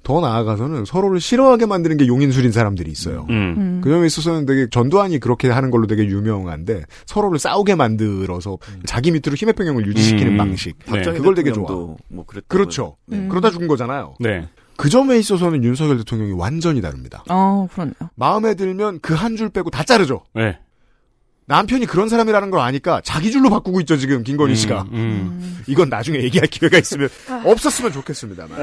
더 나아가서는 서로를 싫어하게 만드는 게 용인술인 사람들이 있어요. 음. 음. 그 점에 있어서는 되게 전두환이 그렇게 하는 걸로 되게 유명한데 서로를 싸우게 만들어서 자기 밑으로 힘의 평형을 유지시키는 음. 방식. 네. 그걸 되게 좋아. 뭐 그렇죠. 음. 그러다 죽은 거잖아요. 네. 그 점에 있어서는 윤석열 대통령이 완전히 다릅니다. 어, 그렇네요. 마음에 들면 그 한 줄 빼고 다 자르죠. 네. 남편이 그런 사람이라는 걸 아니까 자기 줄로 바꾸고 있죠 지금 김건희 씨가. 음. 이건 나중에 얘기할 기회가 있으면 없었으면 좋겠습니다만.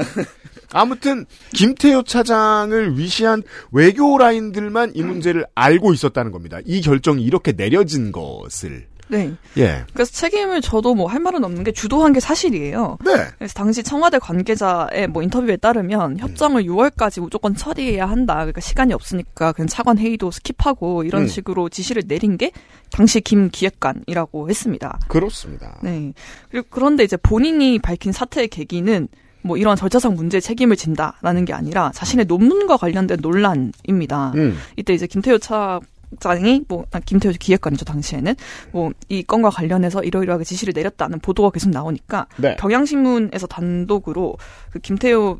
아무튼 김태효 차장을 위시한 외교 라인들만 이 문제를 알고 있었다는 겁니다. 이 결정이 이렇게 내려진 것을. 네. 예. 그래서 책임을 저도 뭐 할 말은 없는 게 주도한 게 사실이에요. 네. 그래서 당시 청와대 관계자의 뭐 인터뷰에 따르면 협정을 6월까지 무조건 처리해야 한다. 그러니까 시간이 없으니까 그냥 차관 회의도 skip하고 이런 음. 식으로 지시를 내린 게 당시 김 기획관이라고 했습니다. 그렇습니다. 네. 그리고 그런데 이제 본인이 밝힌 사태의 계기는 뭐 이런 절차상 문제에 책임을 진다라는 게 아니라 자신의 논문과 관련된 논란입니다. 음. 이때 이제 김태효 차 장이 뭐 아, 김태효 기획관이죠 당시에는 뭐 이 건과 관련해서 이러이러하게 지시를 내렸다는 보도가 계속 나오니까 네. 경향신문에서 단독으로 그 김태효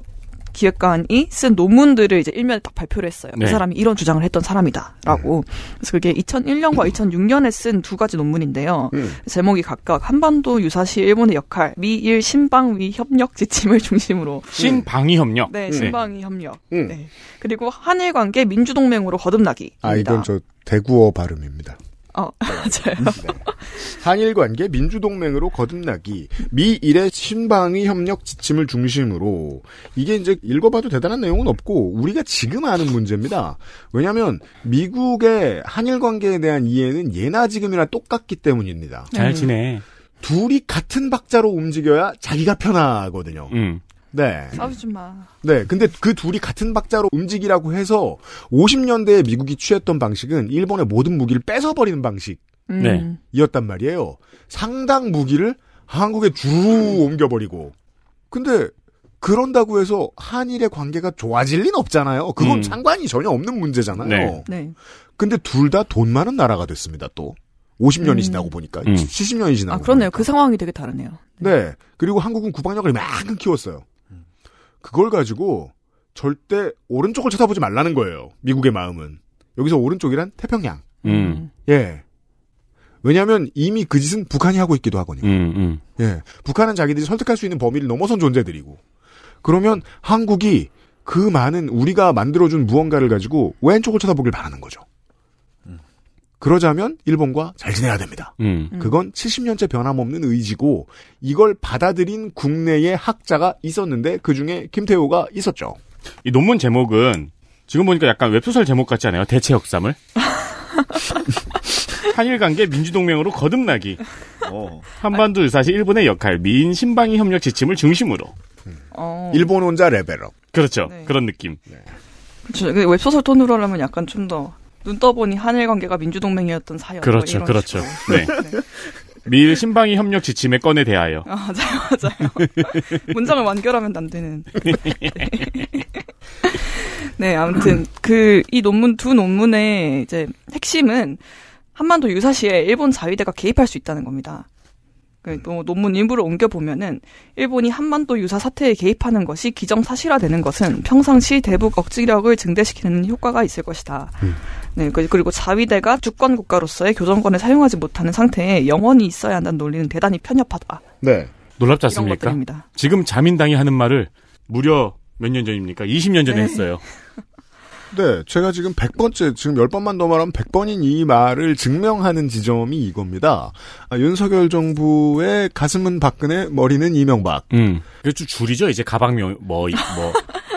기획관이 쓴 논문들을 이제 일면에 딱 발표를 했어요. 네. 그 사람이 이런 주장을 했던 사람이다라고. 그래서 그게 2001년과 2006년에 쓴 두 가지 논문인데요. 음. 제목이 각각 한반도 유사시 일본의 역할, 미일 신방위 협력 지침을 중심으로 신방위 협력. 네, 신방위 협력. 음. 네. 그리고 한일 관계 민주동맹으로 거듭나기. 아 이건 저 대구어 발음입니다. 어, 맞아요. 한일 관계 민주동맹으로 거듭나기, 미일의 신방위 협력 지침을 중심으로 이게 이제 읽어봐도 대단한 내용은 없고 우리가 지금 아는 문제입니다. 왜냐하면 미국의 한일 관계에 대한 이해는 예나 지금이나 똑같기 때문입니다. 잘 지내. 둘이 같은 박자로 움직여야 자기가 편하거든요. 음. 네. 싸우지 마. 네. 근데 그 둘이 같은 박자로 움직이라고 해서 50년대에 미국이 취했던 방식은 일본의 모든 무기를 뺏어버리는 방식. 음. 네. 이었단 말이에요. 상당 무기를 한국에 주로 옮겨버리고. 근데 그런다고 해서 한일의 관계가 좋아질 리는 없잖아요. 그건 음. 상관이 전혀 없는 문제잖아요. 네. 네. 근데 둘 다 돈 많은 나라가 됐습니다. 또 50년이 음. 지나고 보니까 음. 70년이 지나고. 아, 그렇네요. 보니까. 그 상황이 되게 다르네요. 네. 그리고 한국은 국방력을 이만큼 키웠어요. 그걸 가지고 절대 오른쪽을 쳐다보지 말라는 거예요. 미국의 마음은. 여기서 오른쪽이란 태평양. 음. 예. 왜냐하면 이미 그 짓은 북한이 하고 있기도 하거든요. 음. 음. 예. 북한은 자기들이 설득할 수 있는 범위를 넘어선 존재들이고. 그러면 한국이 그 많은 우리가 만들어준 무언가를 가지고 왼쪽을 쳐다보길 바라는 거죠. 그러자면 일본과 잘 지내야 됩니다. 음. 그건 70년째 변함없는 의지고 이걸 받아들인 국내의 학자가 있었는데 그 중에 김태호가 있었죠. 이 논문 제목은 지금 보니까 약간 웹소설 제목 같지 않아요? 대체 역삼을? 한일 관계 민주동맹으로 거듭나기. 어. 한반도 유사시 일본의 역할 미인 신방위 협력 지침을 중심으로. 어. 일본 혼자 레벨업. 그렇죠. 네. 그런 느낌. 그렇죠. 그 웹소설 톤으로 하려면 약간 좀 더 눈 떠보니 한일 관계가 민주동맹이었던 사연. 뭐 그렇죠. 이런 그렇죠. 식으로. 네. 미일 신방위 협력 지침의 건에 대하여. 아, 맞아요, 맞아요. 문장을 완결하면 안 되는. 네. 네, 아무튼 그 이 논문 두 논문의 이제 핵심은 한반도 유사시에 일본 자위대가 개입할 수 있다는 겁니다. 그또 논문 일부를 옮겨 보면은 일본이 한반도 유사 사태에 개입하는 것이 기정사실화되는 것은 평상시 대북 억지력을 증대시키는 효과가 있을 것이다. 네, 그- 그리고 자위대가 주권 국가로서의 교정권을 사용하지 못하는 상태에 영원히 있어야 한다는 논리는 대단히 편협하다. 네. 놀랍지 않습니까? 것들입니다. 지금 자민당이 하는 말을 무려 몇 년 전입니까? 20년 전에 네. 했어요. 네, 제가 지금 100번째, 지금 10번만 더 말하면 100번인 이 말을 증명하는 지점이 이겁니다. 아, 윤석열 정부의 가슴은 박근혜, 머리는 이명박. 음. 그게 좀 줄이죠. 이제 가박명 뭐 이- 뭐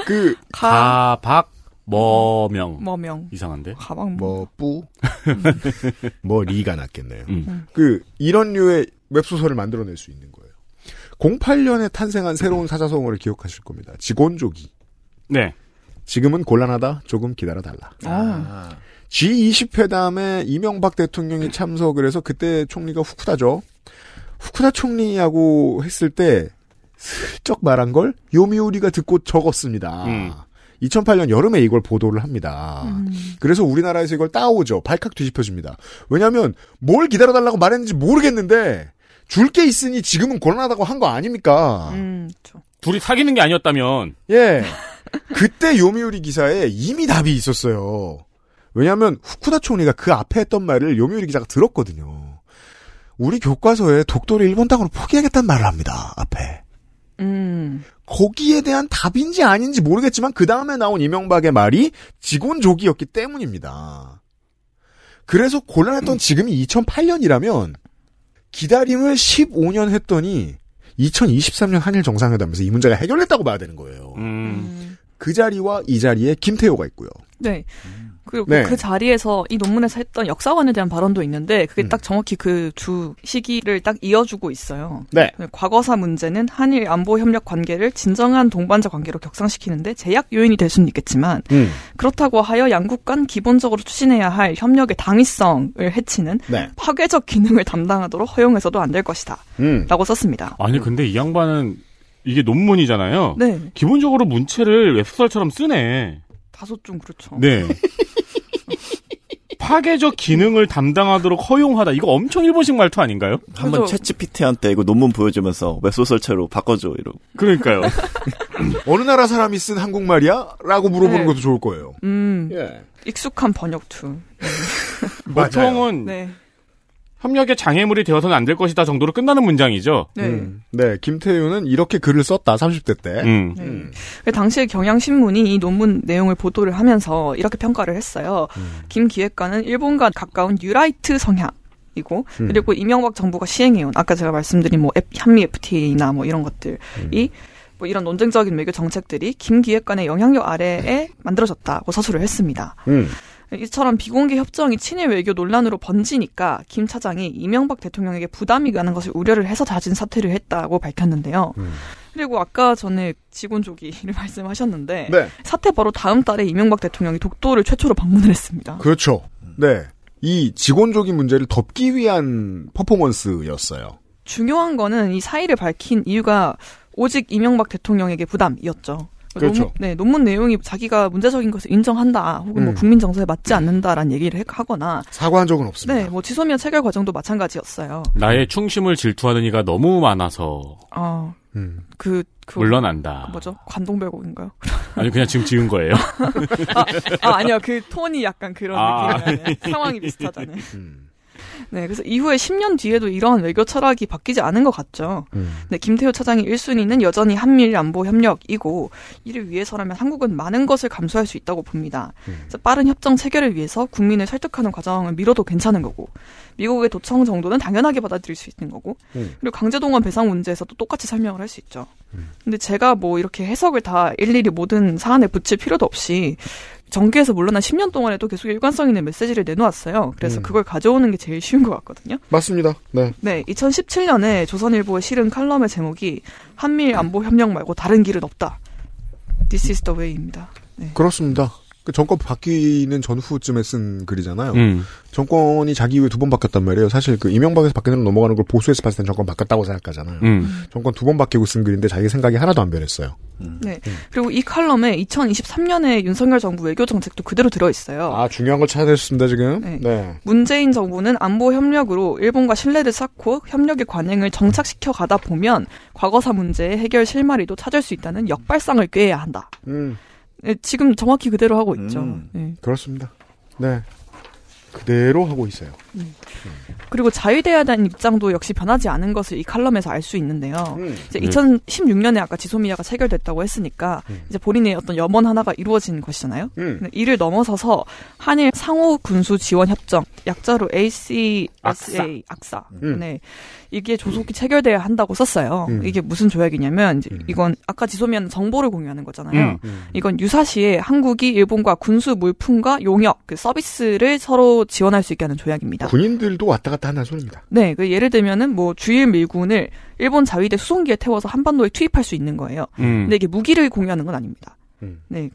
그, 가, 가박 뭐명 뭐명. 이상한데. 가방 뭐. 뭐, 뿌? 뭐, 리가 낫겠네요. 음. 그, 이런 류의 웹소설을 만들어낼 수 있는 거예요. 08년에 탄생한 새로운 사자성어를 기억하실 겁니다. 직원조기. 네. 지금은 곤란하다. 조금 기다려달라. 아. G20 회담에 이명박 대통령이 참석을 해서 그때 총리가 후쿠다죠. 후쿠다 총리하고 했을 때 슬쩍 말한 걸 요미우리가 듣고 적었습니다. 음. 2008년 여름에 이걸 보도를 합니다. 음. 그래서 우리나라에서 이걸 따오죠. 발칵 뒤집혀집니다. 왜냐하면 뭘 기다려달라고 말했는지 모르겠는데 줄 게 있으니 지금은 곤란하다고 한 거 아닙니까? 음, 그렇죠. 둘이 사귀는 게 아니었다면 예. 그때 요미우리 기사에 이미 답이 있었어요. 왜냐하면 후쿠다 총리가 그 앞에 했던 말을 요미우리 기자가 들었거든요. 우리 교과서에 독도를 일본 땅으로 포기하겠다는 말을 합니다. 앞에. 음. 거기에 대한 답인지 아닌지 모르겠지만 그 다음에 나온 이명박의 말이 직원족이었기 때문입니다. 그래서 곤란했던 지금이 2008년이라면 기다림을 15년 했더니 2023년 한일 정상회담에서 이 문제가 해결됐다고 봐야 되는 거예요. 음. 그 자리와 이 자리에 김태호가 있고요. 네. 그리고 네. 그 자리에서 이 논문에서 했던 역사관에 대한 발언도 있는데 그게 음. 딱 정확히 그 주 시기를 딱 이어주고 있어요. 네. 과거사 문제는 한일 안보 협력 관계를 진정한 동반자 관계로 격상시키는데 제약 요인이 될 수는 있겠지만 음. 그렇다고 하여 양국 간 기본적으로 추진해야 할 협력의 당위성을 해치는 네. 파괴적 기능을 담당하도록 허용해서도 안 될 것이다. 음. 라고 썼습니다. 아니 근데 이 양반은 이게 논문이잖아요. 네. 기본적으로 문체를 웹소설처럼 쓰네. 다소 좀 그렇죠. 네. 파괴적 기능을 담당하도록 허용하다. 이거 엄청 일본식 말투 아닌가요? 한번 그래서- 채찌피티한테 이거 논문 보여주면서 웹소설체로 바꿔줘 이러고. 그러니까요. 어느 나라 사람이 쓴 한국말이야? 라고 물어보는 네. 것도 좋을 거예요. 음. 예. 익숙한 번역 tool. 보통은 네. 협력의 장애물이 되어서는 안 될 것이다 정도로 끝나는 문장이죠. 네. 음. 네, 김태우는 이렇게 글을 썼다, 30대 때. 음. 네. 음. 그 당시에 경향신문이 이 논문 내용을 보도를 하면서 이렇게 평가를 했어요. 음. 김 기획관은 일본과 가까운 유라이트 성향 이고 음. 그리고 이명박 정부가 시행해온 아까 제가 말씀드린 뭐 한미 FTA나 뭐 이런 것들이 음. 뭐 이런 논쟁적인 외교 정책들이 김 기획관의 영향력 아래에 만들어졌다고 서술을 했습니다. 음. 이처럼 비공개 협정이 친일 외교 논란으로 번지니까 김 차장이 이명박 대통령에게 부담이 가는 것을 우려를 해서 자진 사퇴를 했다고 밝혔는데요. 음. 그리고 아까 전에 직원 조기를 말씀하셨는데 네. 사태 바로 다음 달에 이명박 대통령이 독도를 최초로 방문을 했습니다. 그렇죠. 네. 이 직원적인 문제를 덮기 위한 퍼포먼스였어요. 중요한 거는 이 사의를 밝힌 이유가 오직 이명박 대통령에게 부담이었죠. 그렇죠. 논문, 네, 논문 내용이 자기가 문제적인 것을 인정한다, 혹은 뭐 음. 국민 정서에 맞지 않는다라는 얘기를 해- 하거나, 사과한 적은 없습니다. 네, 뭐 지소미아 체결 과정도 마찬가지였어요. 나의 충심을 질투하는 이가 너무 많아서 아, 음. 그, 그 물러난다. 그 뭐죠? 관동별곡인가요? 아니 그냥 지금 지은 거예요. 아, 아니요. 그 톤이 약간 그런 아. 느낌이네. 상황이 비슷하잖아요. 음. 네, 그래서 이후에 10년 뒤에도 이러한 외교 철학이 바뀌지 않은 것 같죠. 음. 네, 김태호 차장의 1순위는 여전히 한미일 안보 협력이고 이를 위해서라면 한국은 많은 것을 감수할 수 있다고 봅니다. 음. 그래서 빠른 협정 체결을 위해서 국민을 설득하는 과정을 미뤄도 괜찮은 거고 미국의 도청 정도는 당연하게 받아들일 수 있는 거고 음. 그리고 강제동원 배상 문제에서도 똑같이 설명을 할 수 있죠. 근데 제가 뭐 이렇게 해석을 다 일일이 모든 사안에 붙일 필요도 없이 정계에서 물러난 10년 동안에도 계속 일관성 있는 메시지를 내놓았어요. 그래서 음. 그걸 가져오는 게 제일 쉬운 것 같거든요. 맞습니다. 네. 네, 2017년에 조선일보에 실은 칼럼의 제목이 한미일 안보 협력 말고 다른 길은 없다. This is the way입니다. 네. 그렇습니다. 그 정권 바뀌는 전후쯤에 쓴 글이잖아요. 음. 정권이 자기 이후에 두 번 바뀌었단 말이에요. 사실 그 이명박에서 바뀌는 넘어가는 걸 보수에서 봤을 땐 정권 바뀌었다고 생각하잖아요. 음. 정권 두 번 바뀌고 쓴 글인데 자기 생각이 하나도 안 변했어요. 네. 그리고 이 칼럼에 2023년에 윤석열 정부 외교 정책도 그대로 들어 있어요. 아 중요한 걸 찾아냈습니다 지금. 네. 네. 문재인 정부는 안보 협력으로 일본과 신뢰를 쌓고 협력의 관행을 정착시켜 가다 보면 과거사 문제의 해결 실마리도 찾을 수 있다는 역발상을 꾀해야 한다. 음 네, 지금 정확히 그대로 하고 있죠. 음. 네. 그렇습니다. 네. 그대로 하고 있어요. 그리고 자유대화에 대한 입장도 역시 변하지 않은 것을 이 칼럼에서 알 수 있는데요. 음. 이제 네. 2016년에 아까 지소미아가 체결됐다고 했으니까 음. 이제 본인의 어떤 염원 하나가 이루어진 것이잖아요. 음. 이를 넘어서서 한일 상호 군수 지원 협정 약자로 ACSA 악사. 악사. 음. 네. 이게 조속히 체결돼야 한다고 썼어요. 음. 이게 무슨 조약이냐면 이제 음. 이건 아까 지소미아는 정보를 공유하는 거잖아요. 음. 이건 유사시에 한국이 일본과 군수 물품과 용역 그 서비스를 서로 지원할 수 있게 하는 조약입니다. 군인들도 왔다 갔다 한다는 소리입니다. 네, 그 예를 들면은 뭐 주일 밀군을 일본 자위대 수송기에 태워서 한반도에 투입할 수 있는 거예요. 음. 근데 이게 무기를 공유하는 건 아닙니다. 음. 네,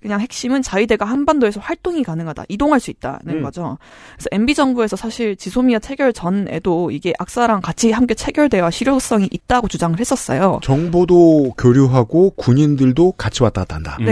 그냥 핵심은 자위대가 한반도에서 활동이 가능하다, 이동할 수 있다는 음. 거죠. 그래서 MB 정부에서 사실 지소미아 체결 전에도 이게 악사랑 같이 함께 체결돼야 실효성이 있다고 주장을 했었어요. 정보도 교류하고 군인들도 같이 왔다 갔다 한다. 음.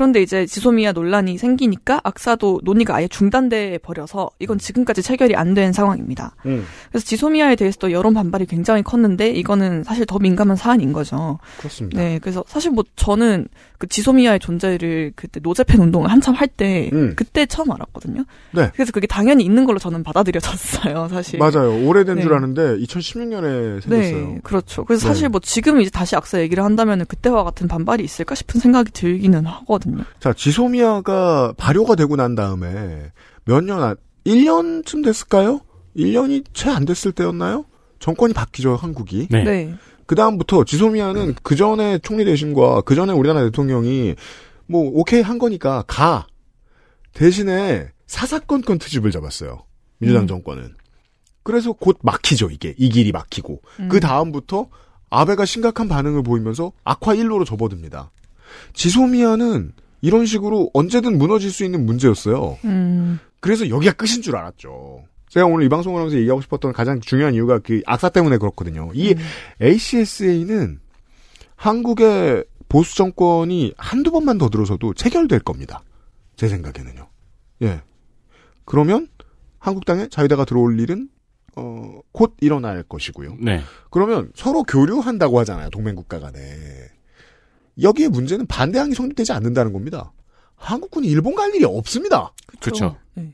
네. 그런데 이제 지소미아 논란이 생기니까 악사도 논의가 아예 중단돼 버려서 이건 지금까지 체결이 안 된 상황입니다. 음. 그래서 지소미아에 대해서도 여론 반발이 굉장히 컸는데 이거는 사실 더 민감한 사안인 거죠. 그렇습니다. 네, 그래서 사실 뭐 저는 그 지소미아의 존재를 그때 노제팬 운동을 한참 할때 음. 그때 처음 알았거든요. 네. 그래서 그게 당연히 있는 걸로 저는 받아들여졌어요, 사실. 맞아요. 오래된 네. 줄 아는데 2016년에 생겼어요. 네, 그렇죠. 그래서 네. 사실 뭐 지금 이제 다시 악사 얘기를 한다면 그때와 같은 반발이 있을까 싶은 생각이 들기는 하거든요. 자, 지소미아가 발효가 되고 난 다음에 몇 년, 안, 1년쯤 됐을까요? 1년이 채 안 됐을 때였나요? 정권이 바뀌죠, 한국이. 네. 네. 그 다음부터 지소미아는 그 전에 총리 대신과 그 전에 우리나라 대통령이 뭐 오케이 한 거니까 가 대신에 사사건건 트집을 잡았어요 민주당 음. 정권은 그래서 곧 막히죠 이게 이 길이 막히고 음. 그 다음부터 아베가 심각한 반응을 보이면서 악화 일로로 접어듭니다 지소미아는 이런 식으로 언제든 무너질 수 있는 문제였어요 음, 그래서 여기가 끝인 줄 알았죠. 제가 오늘 이 방송을 하면서 얘기하고 싶었던 가장 중요한 이유가 그 악사 때문에 그렇거든요. 이 ACSA는 한국의 보수 정권이 한두 번만 더 들어서도 체결될 겁니다. 제 생각에는요. 예. 그러면 한국 땅에 자유대가 들어올 일은 어, 곧 일어날 것이고요. 네. 그러면 서로 교류한다고 하잖아요. 동맹국가 간에. 여기에 문제는 반대항이 성립되지 않는다는 겁니다. 한국군이 일본 갈 일이 없습니다. 그렇죠. 네.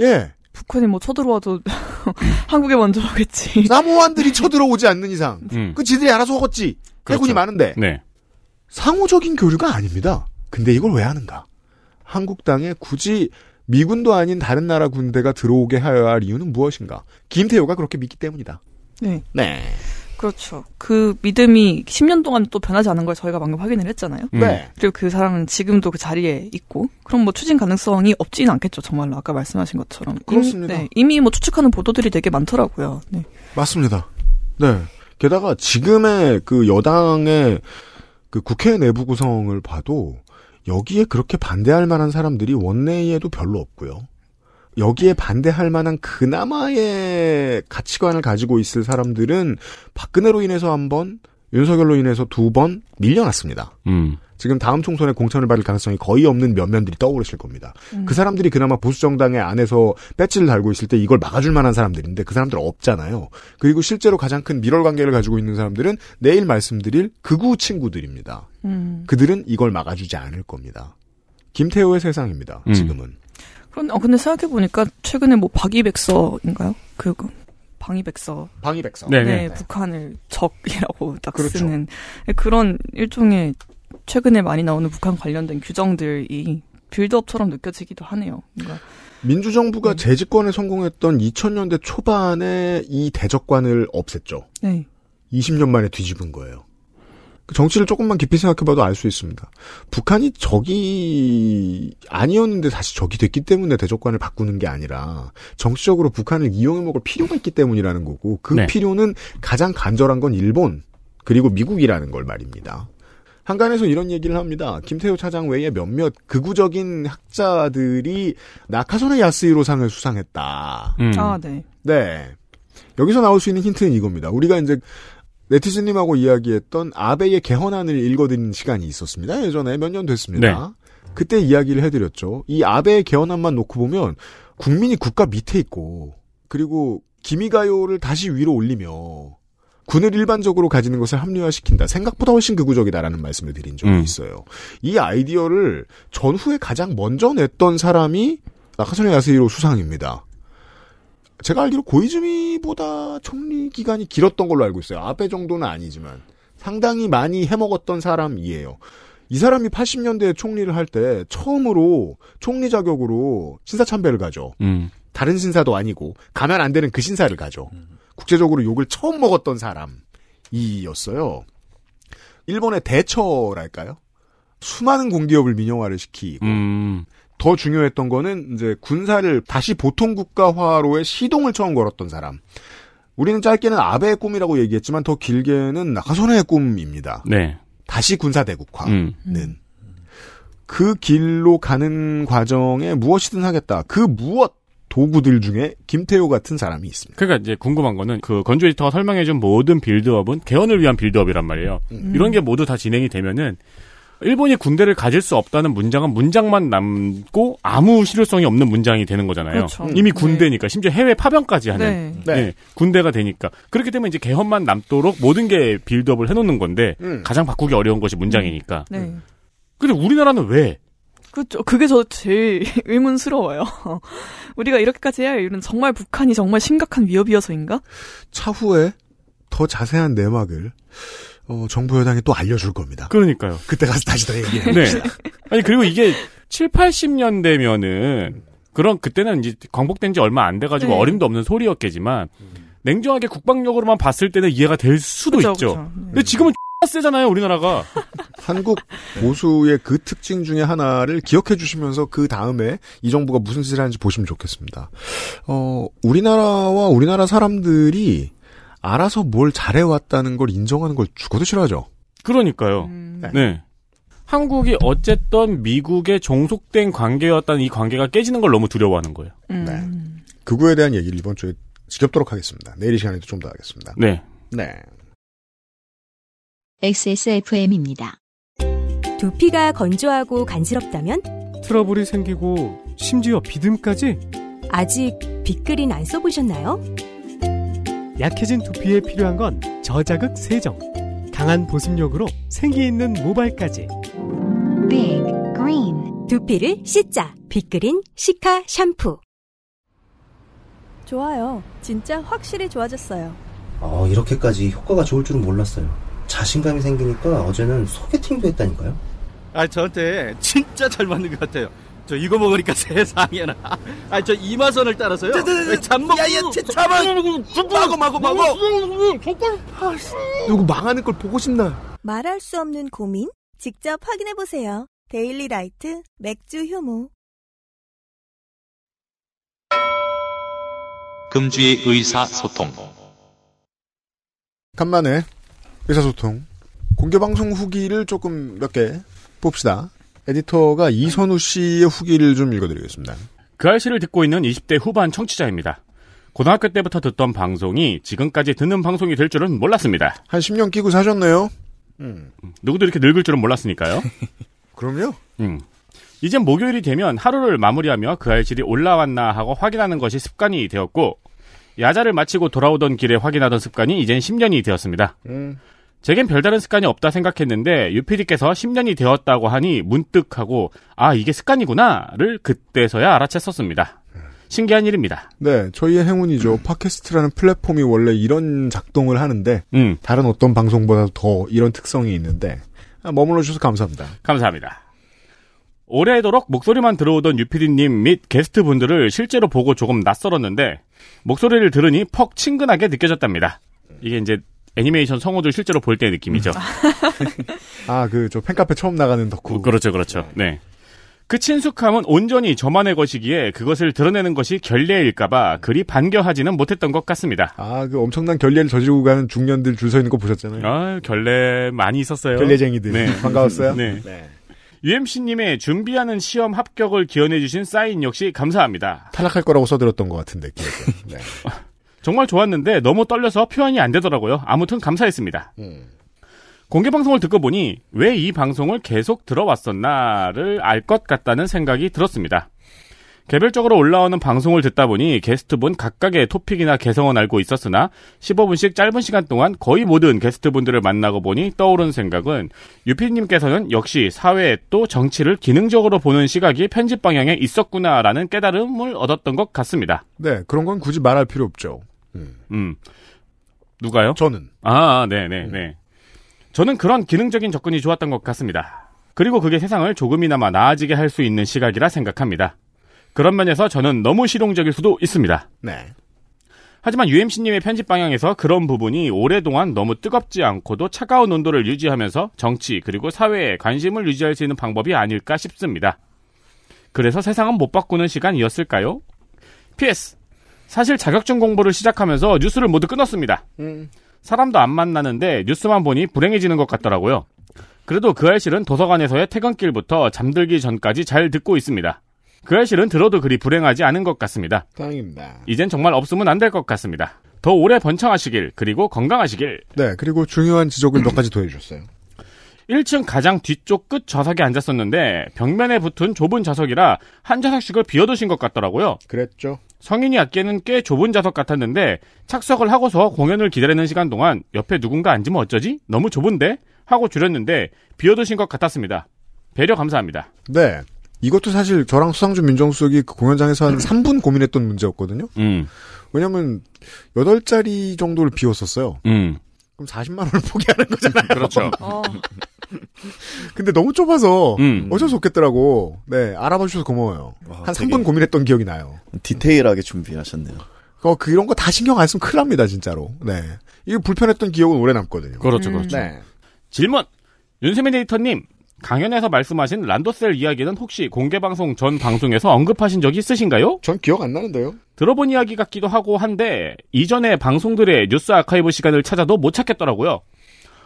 예. 북한이 뭐 쳐들어와도 한국에 먼저 오겠지. 사모안들이 쳐들어오지 않는 이상 음. 그 지들이 알아서. 해군이 그렇죠. 많은데 네. 상호적인 교류가 아닙니다. 근데 이걸 왜 하는가? 한국 땅에 굳이 미군도 아닌 다른 나라 군대가 들어오게 하여야 할 이유는 무엇인가? 김태효가 그렇게 믿기 때문이다. 네. 네. 그렇죠. 그 믿음이 10년 동안 또 변하지 않은 걸 저희가 방금 확인을 했잖아요. 음. 네. 그리고 그 사람은 지금도 그 자리에 있고, 그럼 뭐 추진 가능성이 없지는 않겠죠. 정말로 아까 말씀하신 것처럼. 그렇습니다. 이미, 네, 이미 뭐 추측하는 보도들이 되게 많더라고요. 네. 맞습니다. 네. 게다가 지금의 그 여당의 그 국회 내부 구성을 봐도 여기에 그렇게 반대할 만한 사람들이 원내에도 별로 없고요. 여기에 반대할 만한 그나마의 가치관을 가지고 있을 사람들은 박근혜로 인해서 한 번, 윤석열로 인해서 두 번 밀려났습니다. 음. 지금 다음 총선에 공천을 받을 가능성이 거의 없는 몇면들이 떠오르실 겁니다. 음. 그 사람들이 그나마 보수 정당의 안에서 배지를 달고 있을 때 이걸 막아줄 만한 사람들인데 그 사람들 없잖아요. 그리고 실제로 가장 큰 밀월 관계를 가지고 있는 사람들은 내일 말씀드릴 극우 친구들입니다. 음. 그들은 이걸 막아주지 않을 겁니다. 김태호의 세상입니다. 음. 지금은. 그런, 어, 근데 생각해 보니까 최근에 뭐 박이백서인가요? 그, 그 방위백서. 방위백서. 네, 네, 네. 북한을 적이라고 딱 그렇죠. 쓰는 그런 일종의 최근에 많이 나오는 북한 관련된 규정들이 빌드업처럼 느껴지기도 하네요. 뭔가 민주정부가 음. 재집권에 성공했던 2000년대 초반에 이 대적관을 없앴죠. 네. 20년 만에 뒤집은 거예요. 그 정치를 조금만 깊이 생각해봐도 알 수 있습니다. 북한이 적이 아니었는데 다시 적이 됐기 때문에 대적관을 바꾸는 게 아니라 정치적으로 북한을 이용해 먹을 필요가 있기 때문이라는 거고 그 네. 필요는 가장 간절한 건 일본 그리고 미국이라는 걸 말입니다. 한간에서 이런 얘기를 합니다. 김태호 차장 외에 몇몇 극우적인 학자들이 나카소네 야스히로상을 수상했다. 음. 아, 네. 네. 여기서 나올 수 있는 힌트는 이겁니다. 우리가 이제 네티즌님하고 이야기했던 아베의 개헌안을 읽어드리는 시간이 있었습니다. 예전에 몇 년 됐습니다. 그때 이야기를 해드렸죠. 이 아베의 개헌안만 놓고 보면 국민이 국가 밑에 있고 그리고 기미가요를 다시 위로 올리며 군을 일반적으로 가지는 것을 합리화시킨다. 생각보다 훨씬 극우적이다라는 말씀을 드린 적이 음. 있어요. 이 아이디어를 전후에 가장 먼저 냈던 사람이 나카소네 야스히로 수상입니다. 제가 알기로 고이즈미보다 총리 기간이 길었던 걸로 알고 있어요. 아베 정도는 아니지만 상당히 많이 해먹었던 사람이에요. 이 사람이 80년대에 총리를 할 때 처음으로 총리 자격으로 신사 참배를 가죠. 음. 다른 신사도 아니고 가면 안 되는 그 신사를 가죠. 국제적으로 욕을 처음 먹었던 사람이었어요. 일본의 대처랄까요? 수많은 공기업을 민영화를 시키고 음. 더 중요했던 거는 이제 군사를 다시 보통 국가화로의 시동을 처음 걸었던 사람. 우리는 짧게는 아베의 꿈이라고 얘기했지만 더 길게는 나카소네의 꿈입니다. 네. 다시 군사 대국화는 음. 그 길로 가는 과정에 무엇이든 하겠다. 그 무엇 도구들 중에 김태호 같은 사람이 있습니다. 그러니까 이제 궁금한 거는 그 건조 에디터가 설명해준 모든 빌드업은 개헌을 위한 빌드업이란 말이에요. 음. 이런 게 모두 다 진행이 되면은 일본이 군대를 가질 수 없다는 문장은 문장만 남고 아무 실효성이 없는 문장이 되는 거잖아요. 그렇죠. 이미 네. 군대니까 심지어 해외 파병까지 하는 네. 네, 군대가 되니까 그렇기 때문에 이제 개헌만 남도록 모든 게 빌드업을 해놓는 건데 음. 가장 바꾸기 어려운 것이 문장이니까 네. 근데 우리나라는 왜? 그죠. 그게 저 제일 의문스러워요. 우리가 이렇게까지 해야 할 이유는 정말 북한이 정말 심각한 위협이어서인가? 차후에 더 자세한 내막을 어, 정부 여당이 또 알려줄 겁니다. 그러니까요. 그때 가서 다시 더 얘기해. 네. 아니 그리고 이게 7, 80년대면은 그런 그때는 이제 광복된 지 얼마 안 돼가지고 네. 어림도 없는 소리였겠지만 냉정하게 국방력으로만 봤을 때는 이해가 될 수도 그죠, 있죠. 그죠. 네. 근데 지금은 세잖아요 우리나라가. 한국 보수의 그 특징 중에 하나를 기억해 주시면서 그 다음에 이 정부가 무슨 짓을 하는지 보시면 좋겠습니다. 어, 우리나라와 우리나라 사람들이 알아서 뭘 잘해왔다는 걸 인정하는 걸 죽어도 싫어하죠. 그러니까요. 네. 한국이 어쨌든 미국의 종속된 관계였다는 이 관계가 깨지는 걸 너무 두려워하는 거예요. 음. 그거에 대한 얘기를 이번 주에 지겹도록 하겠습니다. 내일 이 시간에도 좀 더 하겠습니다. 네. 네. XSFM입니다. 두피가 건조하고 간지럽다면 트러블이 생기고 심지어 비듬까지 아직 빅그린 안 써보셨나요? 약해진 두피에 필요한 건 저자극 세정. 강한 보습력으로 생기 있는 모발까지. 빅 그린 두피를 씻자 빅그린 시카 샴푸 좋아요. 진짜 확실히 좋아졌어요. 어, 이렇게까지 효과가 좋을 줄은 몰랐어요. 자신감이 생기니까 어제는 소개팅도 했다니까요. 아, 저한테 진짜 잘 맞는 것 같아요. 저 이거 먹으니까 세상에나. 아, 저 이마선을 따라서요. 잠먹. 야야, 잠만. 마고 마고 마고. 누구 망하는 걸 보고 싶나? 말할 수 없는 고민? 직접 확인해 보세요. 데일리 라이트 맥주 효모. 금주의 의사소통. 간만에 의사소통 공개방송 후기를 조금 몇 개 봅시다. 에디터가 이선우 씨의 후기를 좀 읽어드리겠습니다. 그 알씨를 듣고 있는 20대 후반 청취자입니다. 고등학교 때부터 듣던 방송이 지금까지 듣는 방송이 될 줄은 몰랐습니다. 한 10년 끼고 사셨네요. 음. 누구도 이렇게 늙을 줄은 몰랐으니까요. 그럼요. 음. 이젠 목요일이 되면 하루를 마무리하며 그 알실이 올라왔나 하고 확인하는 것이 습관이 되었고 야자를 마치고 돌아오던 길에 확인하던 습관이 이젠 10년이 되었습니다. 음. 제겐 별다른 습관이 없다 생각했는데 유피디께서 10년이 되었다고 하니 문득하고 아 이게 습관이구나를 그때서야 알아챘었습니다. 신기한 일입니다. 네, 저희의 행운이죠. 팟캐스트라는 플랫폼이 원래 이런 작동을 하는데 음. 다른 어떤 방송보다 더 이런 특성이 있는데 아, 머물러 주셔서 감사합니다. 감사합니다. 오래도록 목소리만 들어오던 유피디님 및 게스트분들을 실제로 보고 조금 낯설었는데 목소리를 들으니 퍽 친근하게 느껴졌답니다. 이게 이제 애니메이션 성우들 실제로 볼 때의 느낌이죠. 아, 그 저 팬카페 처음 나가는 덕후. 그렇죠, 그렇죠. 네. 그 친숙함은 온전히 저만의 것이기에 그것을 드러내는 것이 결례일까봐 그리 반겨하지는 못했던 것 같습니다. 아, 그 엄청난 결례를 저지르고 가는 중년들 줄 서 있는 거 보셨잖아요. 아, 결례 많이 있었어요. 결례쟁이들. 반가웠어요? 네. 네. UMC님의 준비하는 시험 합격을 기원해주신 사인 역시 감사합니다. 탈락할 거라고 써드렸던 것 같은데, 기억에. 네. 정말 좋았는데 너무 떨려서 표현이 안 되더라고요. 아무튼 감사했습니다. 공개 방송을 듣고 보니 왜 이 방송을 계속 들어왔었나를 알 것 같다는 생각이 들었습니다. 개별적으로 올라오는 방송을 듣다 보니 게스트분 각각의 토픽이나 개성은 알고 있었으나 15분씩 짧은 시간 동안 거의 모든 게스트분들을 만나고 보니 떠오른 생각은 유피님께서는 역시 사회 또 정치를 기능적으로 보는 시각이 편집 방향에 있었구나라는 깨달음을 얻었던 것 같습니다. 네, 그런 건 굳이 말할 필요 없죠. 음. 누가요? 저는. 아, 네네, 네. 저는 그런 기능적인 접근이 좋았던 것 같습니다. 그리고 그게 세상을 조금이나마 나아지게 할 수 있는 시각이라 생각합니다. 그런 면에서 저는 너무 실용적일 수도 있습니다. 네. 하지만 UMC님의 편집 방향에서 그런 부분이 오랫동안 너무 뜨겁지 않고도 차가운 온도를 유지하면서 정치 그리고 사회에 관심을 유지할 수 있는 방법이 아닐까 싶습니다. 그래서 세상은 못 바꾸는 시간이었을까요? PS. 사실 자격증 공부를 시작하면서 뉴스를 모두 끊었습니다. 음. 사람도 안 만나는데 뉴스만 보니 불행해지는 것 같더라고요. 그래도 그 알실은 도서관에서의 퇴근길부터 잠들기 전까지 잘 듣고 있습니다. 그 알실은 들어도 그리 불행하지 않은 것 같습니다. 다행입니다. 이젠 정말 없으면 안 될 것 같습니다. 더 오래 번창하시길 그리고 건강하시길. 네, 그리고 중요한 지적을 몇 가지 더 해주셨어요. 1층 가장 뒤쪽 끝 좌석에 앉았었는데 벽면에 붙은 좁은 좌석이라 한 좌석씩을 비워두신 것 같더라고요. 그랬죠. 성인이 앉기에는 꽤 좁은 좌석 같았는데 착석을 하고서 공연을 기다리는 시간 동안 옆에 누군가 앉으면 어쩌지? 너무 좁은데? 하고 줄였는데 비워두신 것 같았습니다. 배려 감사합니다. 네. 이것도 사실 저랑 수상주 민정수석이 그 공연장에서 한 3분 고민했던 문제였거든요. 음. 왜냐면 8자리 정도를 비웠었어요. 음. 그럼 40만 원을 포기하는 거잖아요. 그렇죠. 어. 근데 너무 좁아서 음. 어쩔 수 없겠더라고. 네, 알아봐 주셔서 고마워요. 한 3분 고민했던 기억이 나요. 디테일하게 준비하셨네요. 어, 그런 거 다 신경 안 쓰면 큰일 납니다, 진짜로. 네. 이게 불편했던 기억은 오래 남거든요. 그렇죠, 그렇죠. 네. 질문! 윤세민 에디터님, 강연에서 말씀하신 란도셀 이야기는 혹시 공개방송 전 방송에서 언급하신 적이 있으신가요? 전 기억 안 나는데요. 들어본 이야기 같기도 하고 한데, 이전에 방송들의 뉴스 아카이브 시간을 찾아도 못 찾겠더라고요.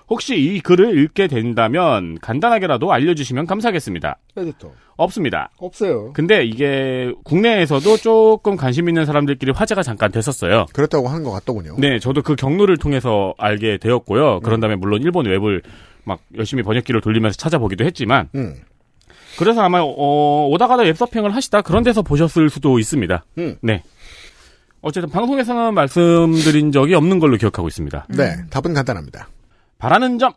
혹시 이 글을 읽게 된다면 간단하게라도 알려주시면 감사하겠습니다. 에디터. 없습니다. 없어요. 근데 이게 국내에서도 조금 관심 있는 사람들끼리 화제가 잠깐 됐었어요. 그렇다고 하는 것 같더군요. 네, 저도 그 경로를 통해서 알게 되었고요. 그런 다음에 물론 일본 웹을 막 열심히 번역기를 돌리면서 찾아보기도 했지만, 음. 그래서 아마 어, 오다가다 웹서핑을 하시다 그런 데서 보셨을 수도 있습니다. 음. 네. 어쨌든 방송에서는 말씀드린 적이 없는 걸로 기억하고 있습니다. 네, 답은 간단합니다. 바라는 점.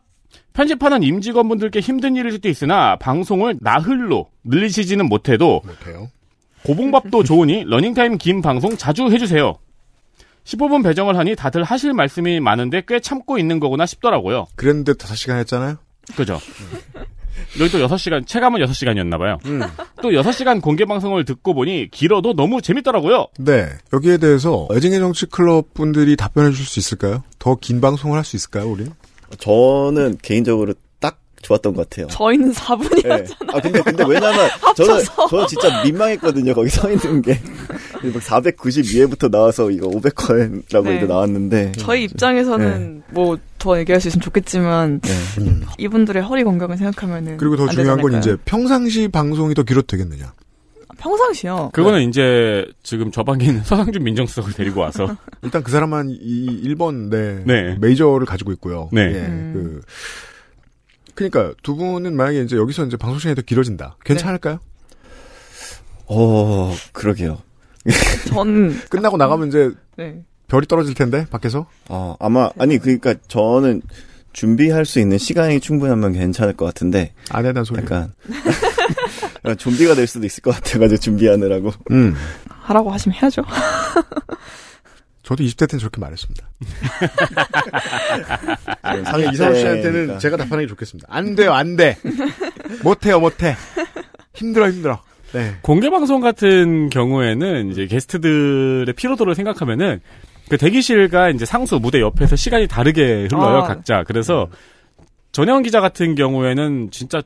편집하는 임직원분들께 힘든 일일 수도 있으나 방송을 나흘로 늘리시지는 못해도 못해요. 고봉밥도 좋으니 러닝타임 긴 방송 자주 해주세요. 15분 배정을 하니 다들 하실 말씀이 많은데 꽤 참고 있는 거구나 싶더라고요. 그랬는데 5시간 했잖아요. 그죠? 여기 또 6시간, 체감은 6시간이었나봐요. 또 6시간 공개 방송을 듣고 보니 길어도 너무 재밌더라고요. 네. 여기에 대해서 애증의 정치 클럽 분들이 답변해 줄 수 있을까요? 더 긴 방송을 할 수 있을까요, 우리는? 저는 개인적으로 딱 좋았던 것 같아요. 저희는 4분이었잖아요. 네. 아 근데 근데 왜냐면 저는 저는 진짜 민망했거든요. 거기 서 있는 게 492회부터 나와서 이거 500회라고 네. 나왔는데 저희 입장에서는 뭐더 얘기할 수 있으면 좋겠지만 이분들의 허리 건강을 생각하면은 그리고 더안 중요한 건 이제? 평상시 방송이 더 길어도 되겠느냐. 평상시요. 그거는 이제 지금 저 방에 있는 서상준 민정수석을 데리고 와서 일단 그 사람만 이 1번 네, 네. 메이저를 가지고 있고요. 네. 예, 그 그러니까 두 분은 만약에 이제 여기서 이제 방송 시간이 더 길어진다. 괜찮을까요? 어 그러게요. 전 끝나고 나가면 이제 네. 별이 떨어질 텐데 밖에서. 어 아마 아니 그러니까 저는 준비할 수 있는 시간이 충분하면 괜찮을 것 같은데 안 해단 소리. 약간 좀비가 될 수도 있을 것 같아가지고 준비하느라고. 음. 하라고 하시면 해야죠. 저도 20대 때는 저렇게 말했습니다. 네, 상해 이상호 씨한테는 그러니까. 제가 답하는 게 좋겠습니다. 안 돼요, 안 돼. 못해요, 못해. 힘들어, 힘들어. 네. 공개 방송 같은 경우에는 이제 게스트들의 피로도를 생각하면은 그 대기실과 이제 상수 무대 옆에서 시간이 다르게 흘러요 아. 각자. 그래서 전혜원 기자 같은 경우에는 진짜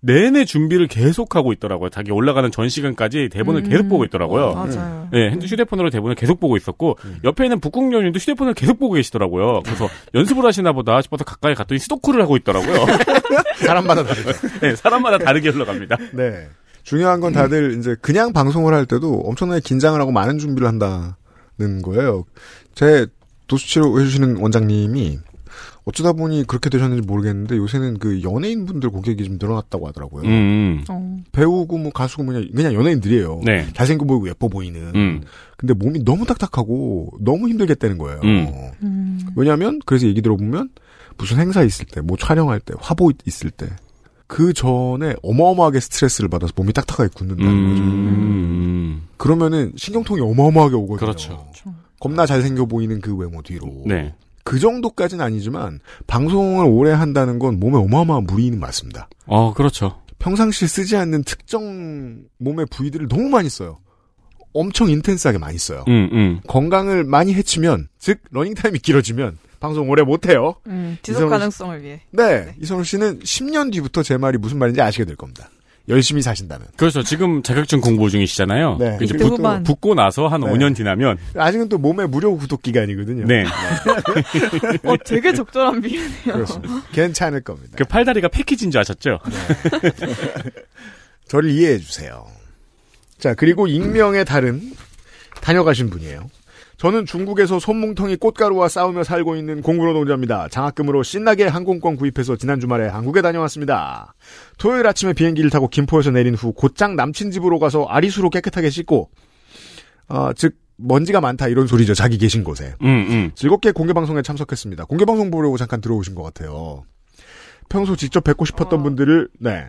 내내 준비를 계속하고 있더라고요. 자기 올라가는 전 시간까지 대본을 음. 계속 보고 있더라고요. 어, 맞아요. 네, 핸드 휴대폰으로 대본을 계속 보고 있었고 옆에 있는 북극연님도 휴대폰을 계속 보고 계시더라고요. 그래서 연습을 하시나 보다 싶어서 가까이 갔더니 스도쿠를 하고 있더라고요. 사람마다 다르죠. 네, 사람마다 다르게 흘러갑니다. 네. 중요한 건 다들 이제 그냥 방송을 할 때도 엄청나게 긴장을 하고 많은 준비를 한다는 거예요. 제 도수치료 해주시는 원장님이 어쩌다 보니 그렇게 되셨는지 모르겠는데 요새는 그 연예인 분들 고객이 좀 늘어났다고 하더라고요. 음. 어. 배우고 뭐 가수고 그냥 그냥 연예인들이에요. 네. 잘생겨 보이고 예뻐 보이는. 음. 근데 몸이 너무 딱딱하고 너무 힘들겠다는 거예요. 음. 음. 왜냐하면 그래서 얘기 들어보면 무슨 행사 있을 때, 뭐 촬영할 때, 화보 있을 때. 그 전에 어마어마하게 스트레스를 받아서 몸이 딱딱하게 굳는다는 거죠. 음. 그러면은 신경통이 어마어마하게 오거든요. 그렇죠. 겁나 잘생겨 보이는 그 외모 뒤로. 네. 그 정도까지는 아니지만 방송을 오래 한다는 건 몸에 어마어마한 무리는 맞습니다. 어, 그렇죠. 평상시에 쓰지 않는 특정 몸의 부위들을 너무 많이 써요. 엄청 intense하게 많이 써요. 음, 음. 건강을 많이 해치면, 즉 러닝 타임이 길어지면 방송 오래 못 해요. 음, 지속 가능성을 위해. 네, 이선우 씨는 10년 뒤부터 제 말이 무슨 말인지 아시게 될 겁니다. 열심히 사신다면. 그렇죠. 지금 자격증 공부 중이시잖아요. 네. 그 이제 후반. 붙고 나서 한 네. 5년 지나면 아직은 또 몸에 무료 구독 기간이거든요. 네. 어, 되게 적절한 비유네요. 그렇습니다. 괜찮을 겁니다. 그 팔다리가 패키지인 줄 아셨죠? 저를 이해해 주세요. 자, 그리고 익명의 달은 다녀가신 분이에요. 저는 중국에서 손뭉텅이 꽃가루와 싸우며 살고 있는 공부로 노자입니다. 장학금으로 신나게 항공권 구입해서 지난 주말에 한국에 다녀왔습니다. 토요일 아침에 비행기를 타고 김포에서 내린 후 곧장 남친 집으로 가서 아리수로 깨끗하게 씻고, 아, 즉 먼지가 많다 이런 소리죠. 자기 계신 곳에. 음, 음. 즐겁게 공개 방송에 참석했습니다. 공개 방송 보려고 잠깐 들어오신 것 같아요. 평소 직접 뵙고 싶었던 어. 분들을 네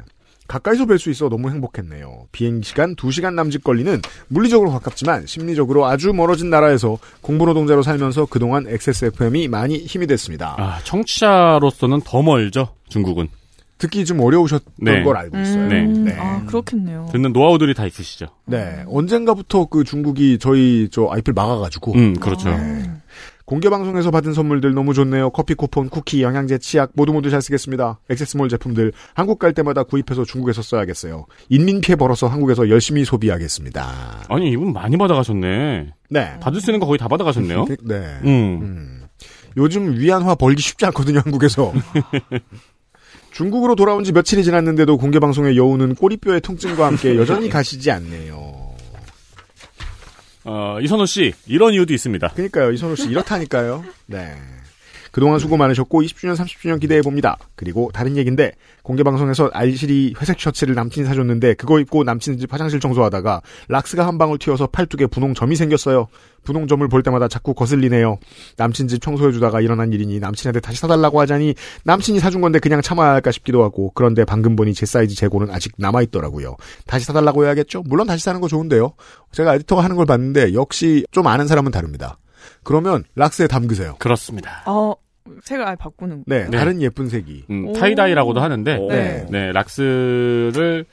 가까이서 뵐 수 있어 너무 행복했네요. 비행시간 2시간 남짓 걸리는 물리적으로 가깝지만 심리적으로 아주 멀어진 나라에서 공부노동자로 살면서 그동안 XSFM이 많이 힘이 됐습니다. 아, 청취자로서는 더 멀죠, 중국은. 듣기 좀 어려우셨던 네. 걸 알고 있어요. 음, 네. 아, 그렇겠네요. 듣는 노하우들이 다 있으시죠. 네. 언젠가부터 그 중국이 저희 저 아이플 막아가지고. 음, 그렇죠. 네. 공개 방송에서 받은 선물들 너무 좋네요. 커피 쿠폰, 쿠키, 영양제, 치약 모두 모두 잘 쓰겠습니다. 액세스몰 제품들 한국 갈 때마다 구입해서 중국에서 써야겠어요. 인민 피해 벌어서 한국에서 열심히 소비하겠습니다. 아니, 이분 많이 받아가셨네. 네. 받을 수 있는 거 거의 다 받아가셨네요. 네. 음. 요즘 위안화 벌기 쉽지 않거든요, 한국에서. 중국으로 돌아온 지 며칠이 지났는데도 공개 방송의 여우는 꼬리뼈의 통증과 함께 여전히 가시지 않네요. 어, 이선호 씨, 이런 이유도 있습니다. 그러니까요, 이선호 씨 이렇다니까요. 네. 그동안 수고 많으셨고 20주년, 30주년 기대해 봅니다. 그리고 다른 얘기인데 공개 방송에서 알실이 회색 셔츠를 남친이 사줬는데 그거 입고 남친 집 화장실 청소하다가 락스가 한 방울 튀어서 팔뚝에 분홍점이 생겼어요. 분홍점을 볼 때마다 자꾸 거슬리네요. 남친 집 청소해 주다가 일어난 일이니 남친한테 다시 사달라고 하자니 남친이 사준 건데 그냥 참아야 할까 싶기도 하고 그런데 방금 보니 제 사이즈 재고는 아직 남아 있더라고요. 다시 사달라고 해야겠죠? 물론 다시 사는 거 좋은데요. 제가 에디터가 하는 걸 봤는데 역시 좀 아는 사람은 다릅니다. 그러면 락스에 담그세요. 그렇습니다. 어, 색을 아예 바꾸는. 네, 네. 다른 예쁜 색이. 음, 오. tie-dye라고도 하는데, 네. 네, 락스를,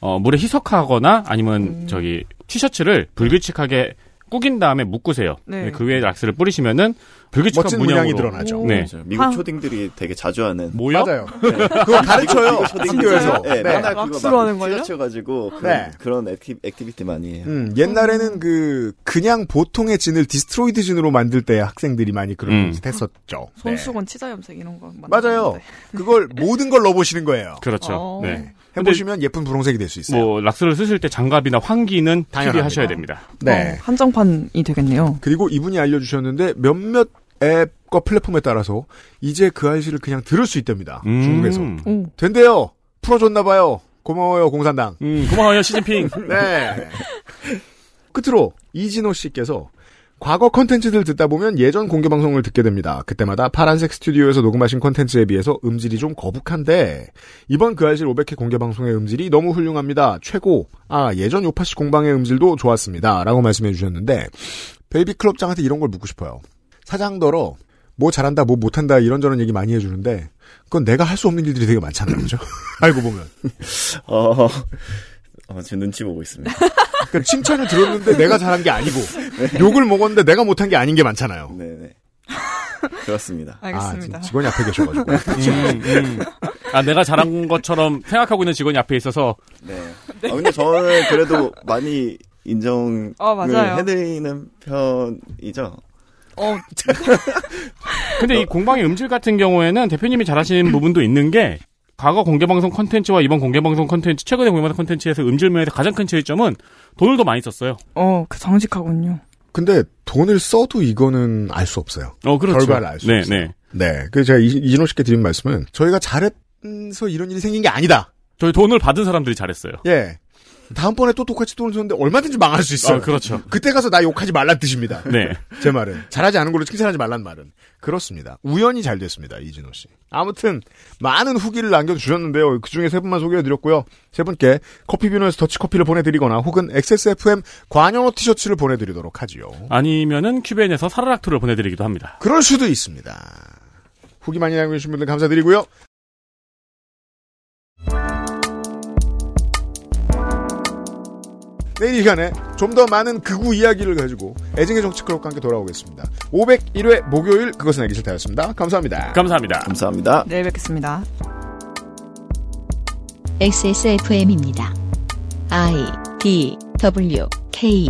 어, 물에 희석하거나 아니면 음. 저기 티셔츠를 불규칙하게 꾸긴 다음에 묶으세요. 네. 네, 그 위에 락스를 뿌리시면은 불규칙한. 문양이 드러나죠. 오. 네. 미국 한- 초딩들이 되게 자주 하는 뭐요? 맞아요. 그거 가르쳐요. 학교에서. 네, 네. 맨날 그거 락스로 하는 막 걸요? 휘어쳐가지고 그런, 네. 그런 acti, activity 많이 해요. 음, 옛날에는 그 그냥 보통의 진을 destroyed 진으로 만들 때 학생들이 많이 그런 음. 짓 했었죠. 네. 손수건 치자 염색 이런 거. 맞아요. 그걸 모든 걸 넣어보시는 거예요. 그렇죠. 어. 네. 해보시면 예쁜 분홍색이 될 수 있어요. 뭐 락스를 쓰실 때 장갑이나 환기는 당연합니다. 필요하셔야 됩니다. 네. 어, 한정판이 되겠네요. 그리고 이분이 알려주셨는데 몇몇 앱과 플랫폼에 따라서 이제 그 아이씨를 그냥 들을 수 있답니다. 음. 중국에서. 오. 된대요. 풀어줬나봐요. 고마워요, 공산당. 음, 고마워요, 시진핑. 네. 끝으로 이진호 씨께서 과거 컨텐츠들 듣다 보면 예전 공개 방송을 듣게 됩니다. 그때마다 파란색 스튜디오에서 녹음하신 컨텐츠에 비해서 음질이 좀 거북한데 이번 그 알실 500회 공개 방송의 음질이 너무 훌륭합니다. 최고. 아 예전 요파시 공방의 음질도 좋았습니다.라고 말씀해 주셨는데 베이비 클럽장한테 이런 걸 묻고 싶어요. 사장더러 뭐 잘한다, 뭐 못한다 이런저런 얘기 많이 해주는데 그건 내가 할 수 없는 일들이 되게 많잖아요, 그죠? 알고 보면. 어, 어, 제 눈치 보고 있습니다. 그러니까 칭찬을 들었는데 내가 잘한 게 아니고 욕을 먹었는데 내가 못한 게 아닌 게 많잖아요. 네네. 그렇습니다. 알겠습니다. 아, 지- 직원이 앞에 계셔가지고. 음, 음. 아, 내가 잘한 것처럼 생각하고 있는 직원이 앞에 있어서 네. 아, 근데 저는 그래도 많이 인정을 어. 해드리는 편이죠. 어, 근데 이 공방의 음질 같은 경우에는 대표님이 잘하시는 부분도 있는 게 과거 공개방송 컨텐츠와 이번 공개방송 컨텐츠, 최근에 공개방송 컨텐츠에서 음질 면에서 가장 큰 차이점은 돈을 더 많이 썼어요. 어, 그 정직하군요. 근데 돈을 써도 이거는 알 수 없어요. 어, 그렇죠. 결과를 알수 네, 없어요. 네. 네. 그래서 제가 이- 이진호 씨께 드린 말씀은 저희가 잘해서 이런 일이 생긴 게 아니다. 저희 돈을 받은 사람들이 잘했어요. 예. 다음번에 또 똑같이 돈을 썼는데 얼마든지 망할 수 있어요. 아, 그렇죠. 그때 가서 나 욕하지 말란 뜻입니다. 네. 제 말은. 잘하지 않은 걸로 칭찬하지 말란 말은. 그렇습니다. 우연히 잘 됐습니다. 이진호 씨. 아무튼 많은 후기를 남겨주셨는데요. 그중에 세 분만 소개해드렸고요. 세 분께 커피비노에서 더치커피를 보내드리거나 혹은 XSFM 관여로 티셔츠를 보내드리도록 하지요. 아니면은 큐벤에서 사라락투를 보내드리기도 합니다. 그럴 수도 있습니다. 후기 많이 남겨주신 분들 감사드리고요. 내일 이 시간에 좀 더 많은 극우 이야기를 가지고 애증의 정치 클럽과 함께 돌아오겠습니다. 501회 목요일 그것은 알기 싫다였습니다. 감사합니다. 감사합니다. 감사합니다. 내일 뵙겠습니다. XSFM입니다. I D W K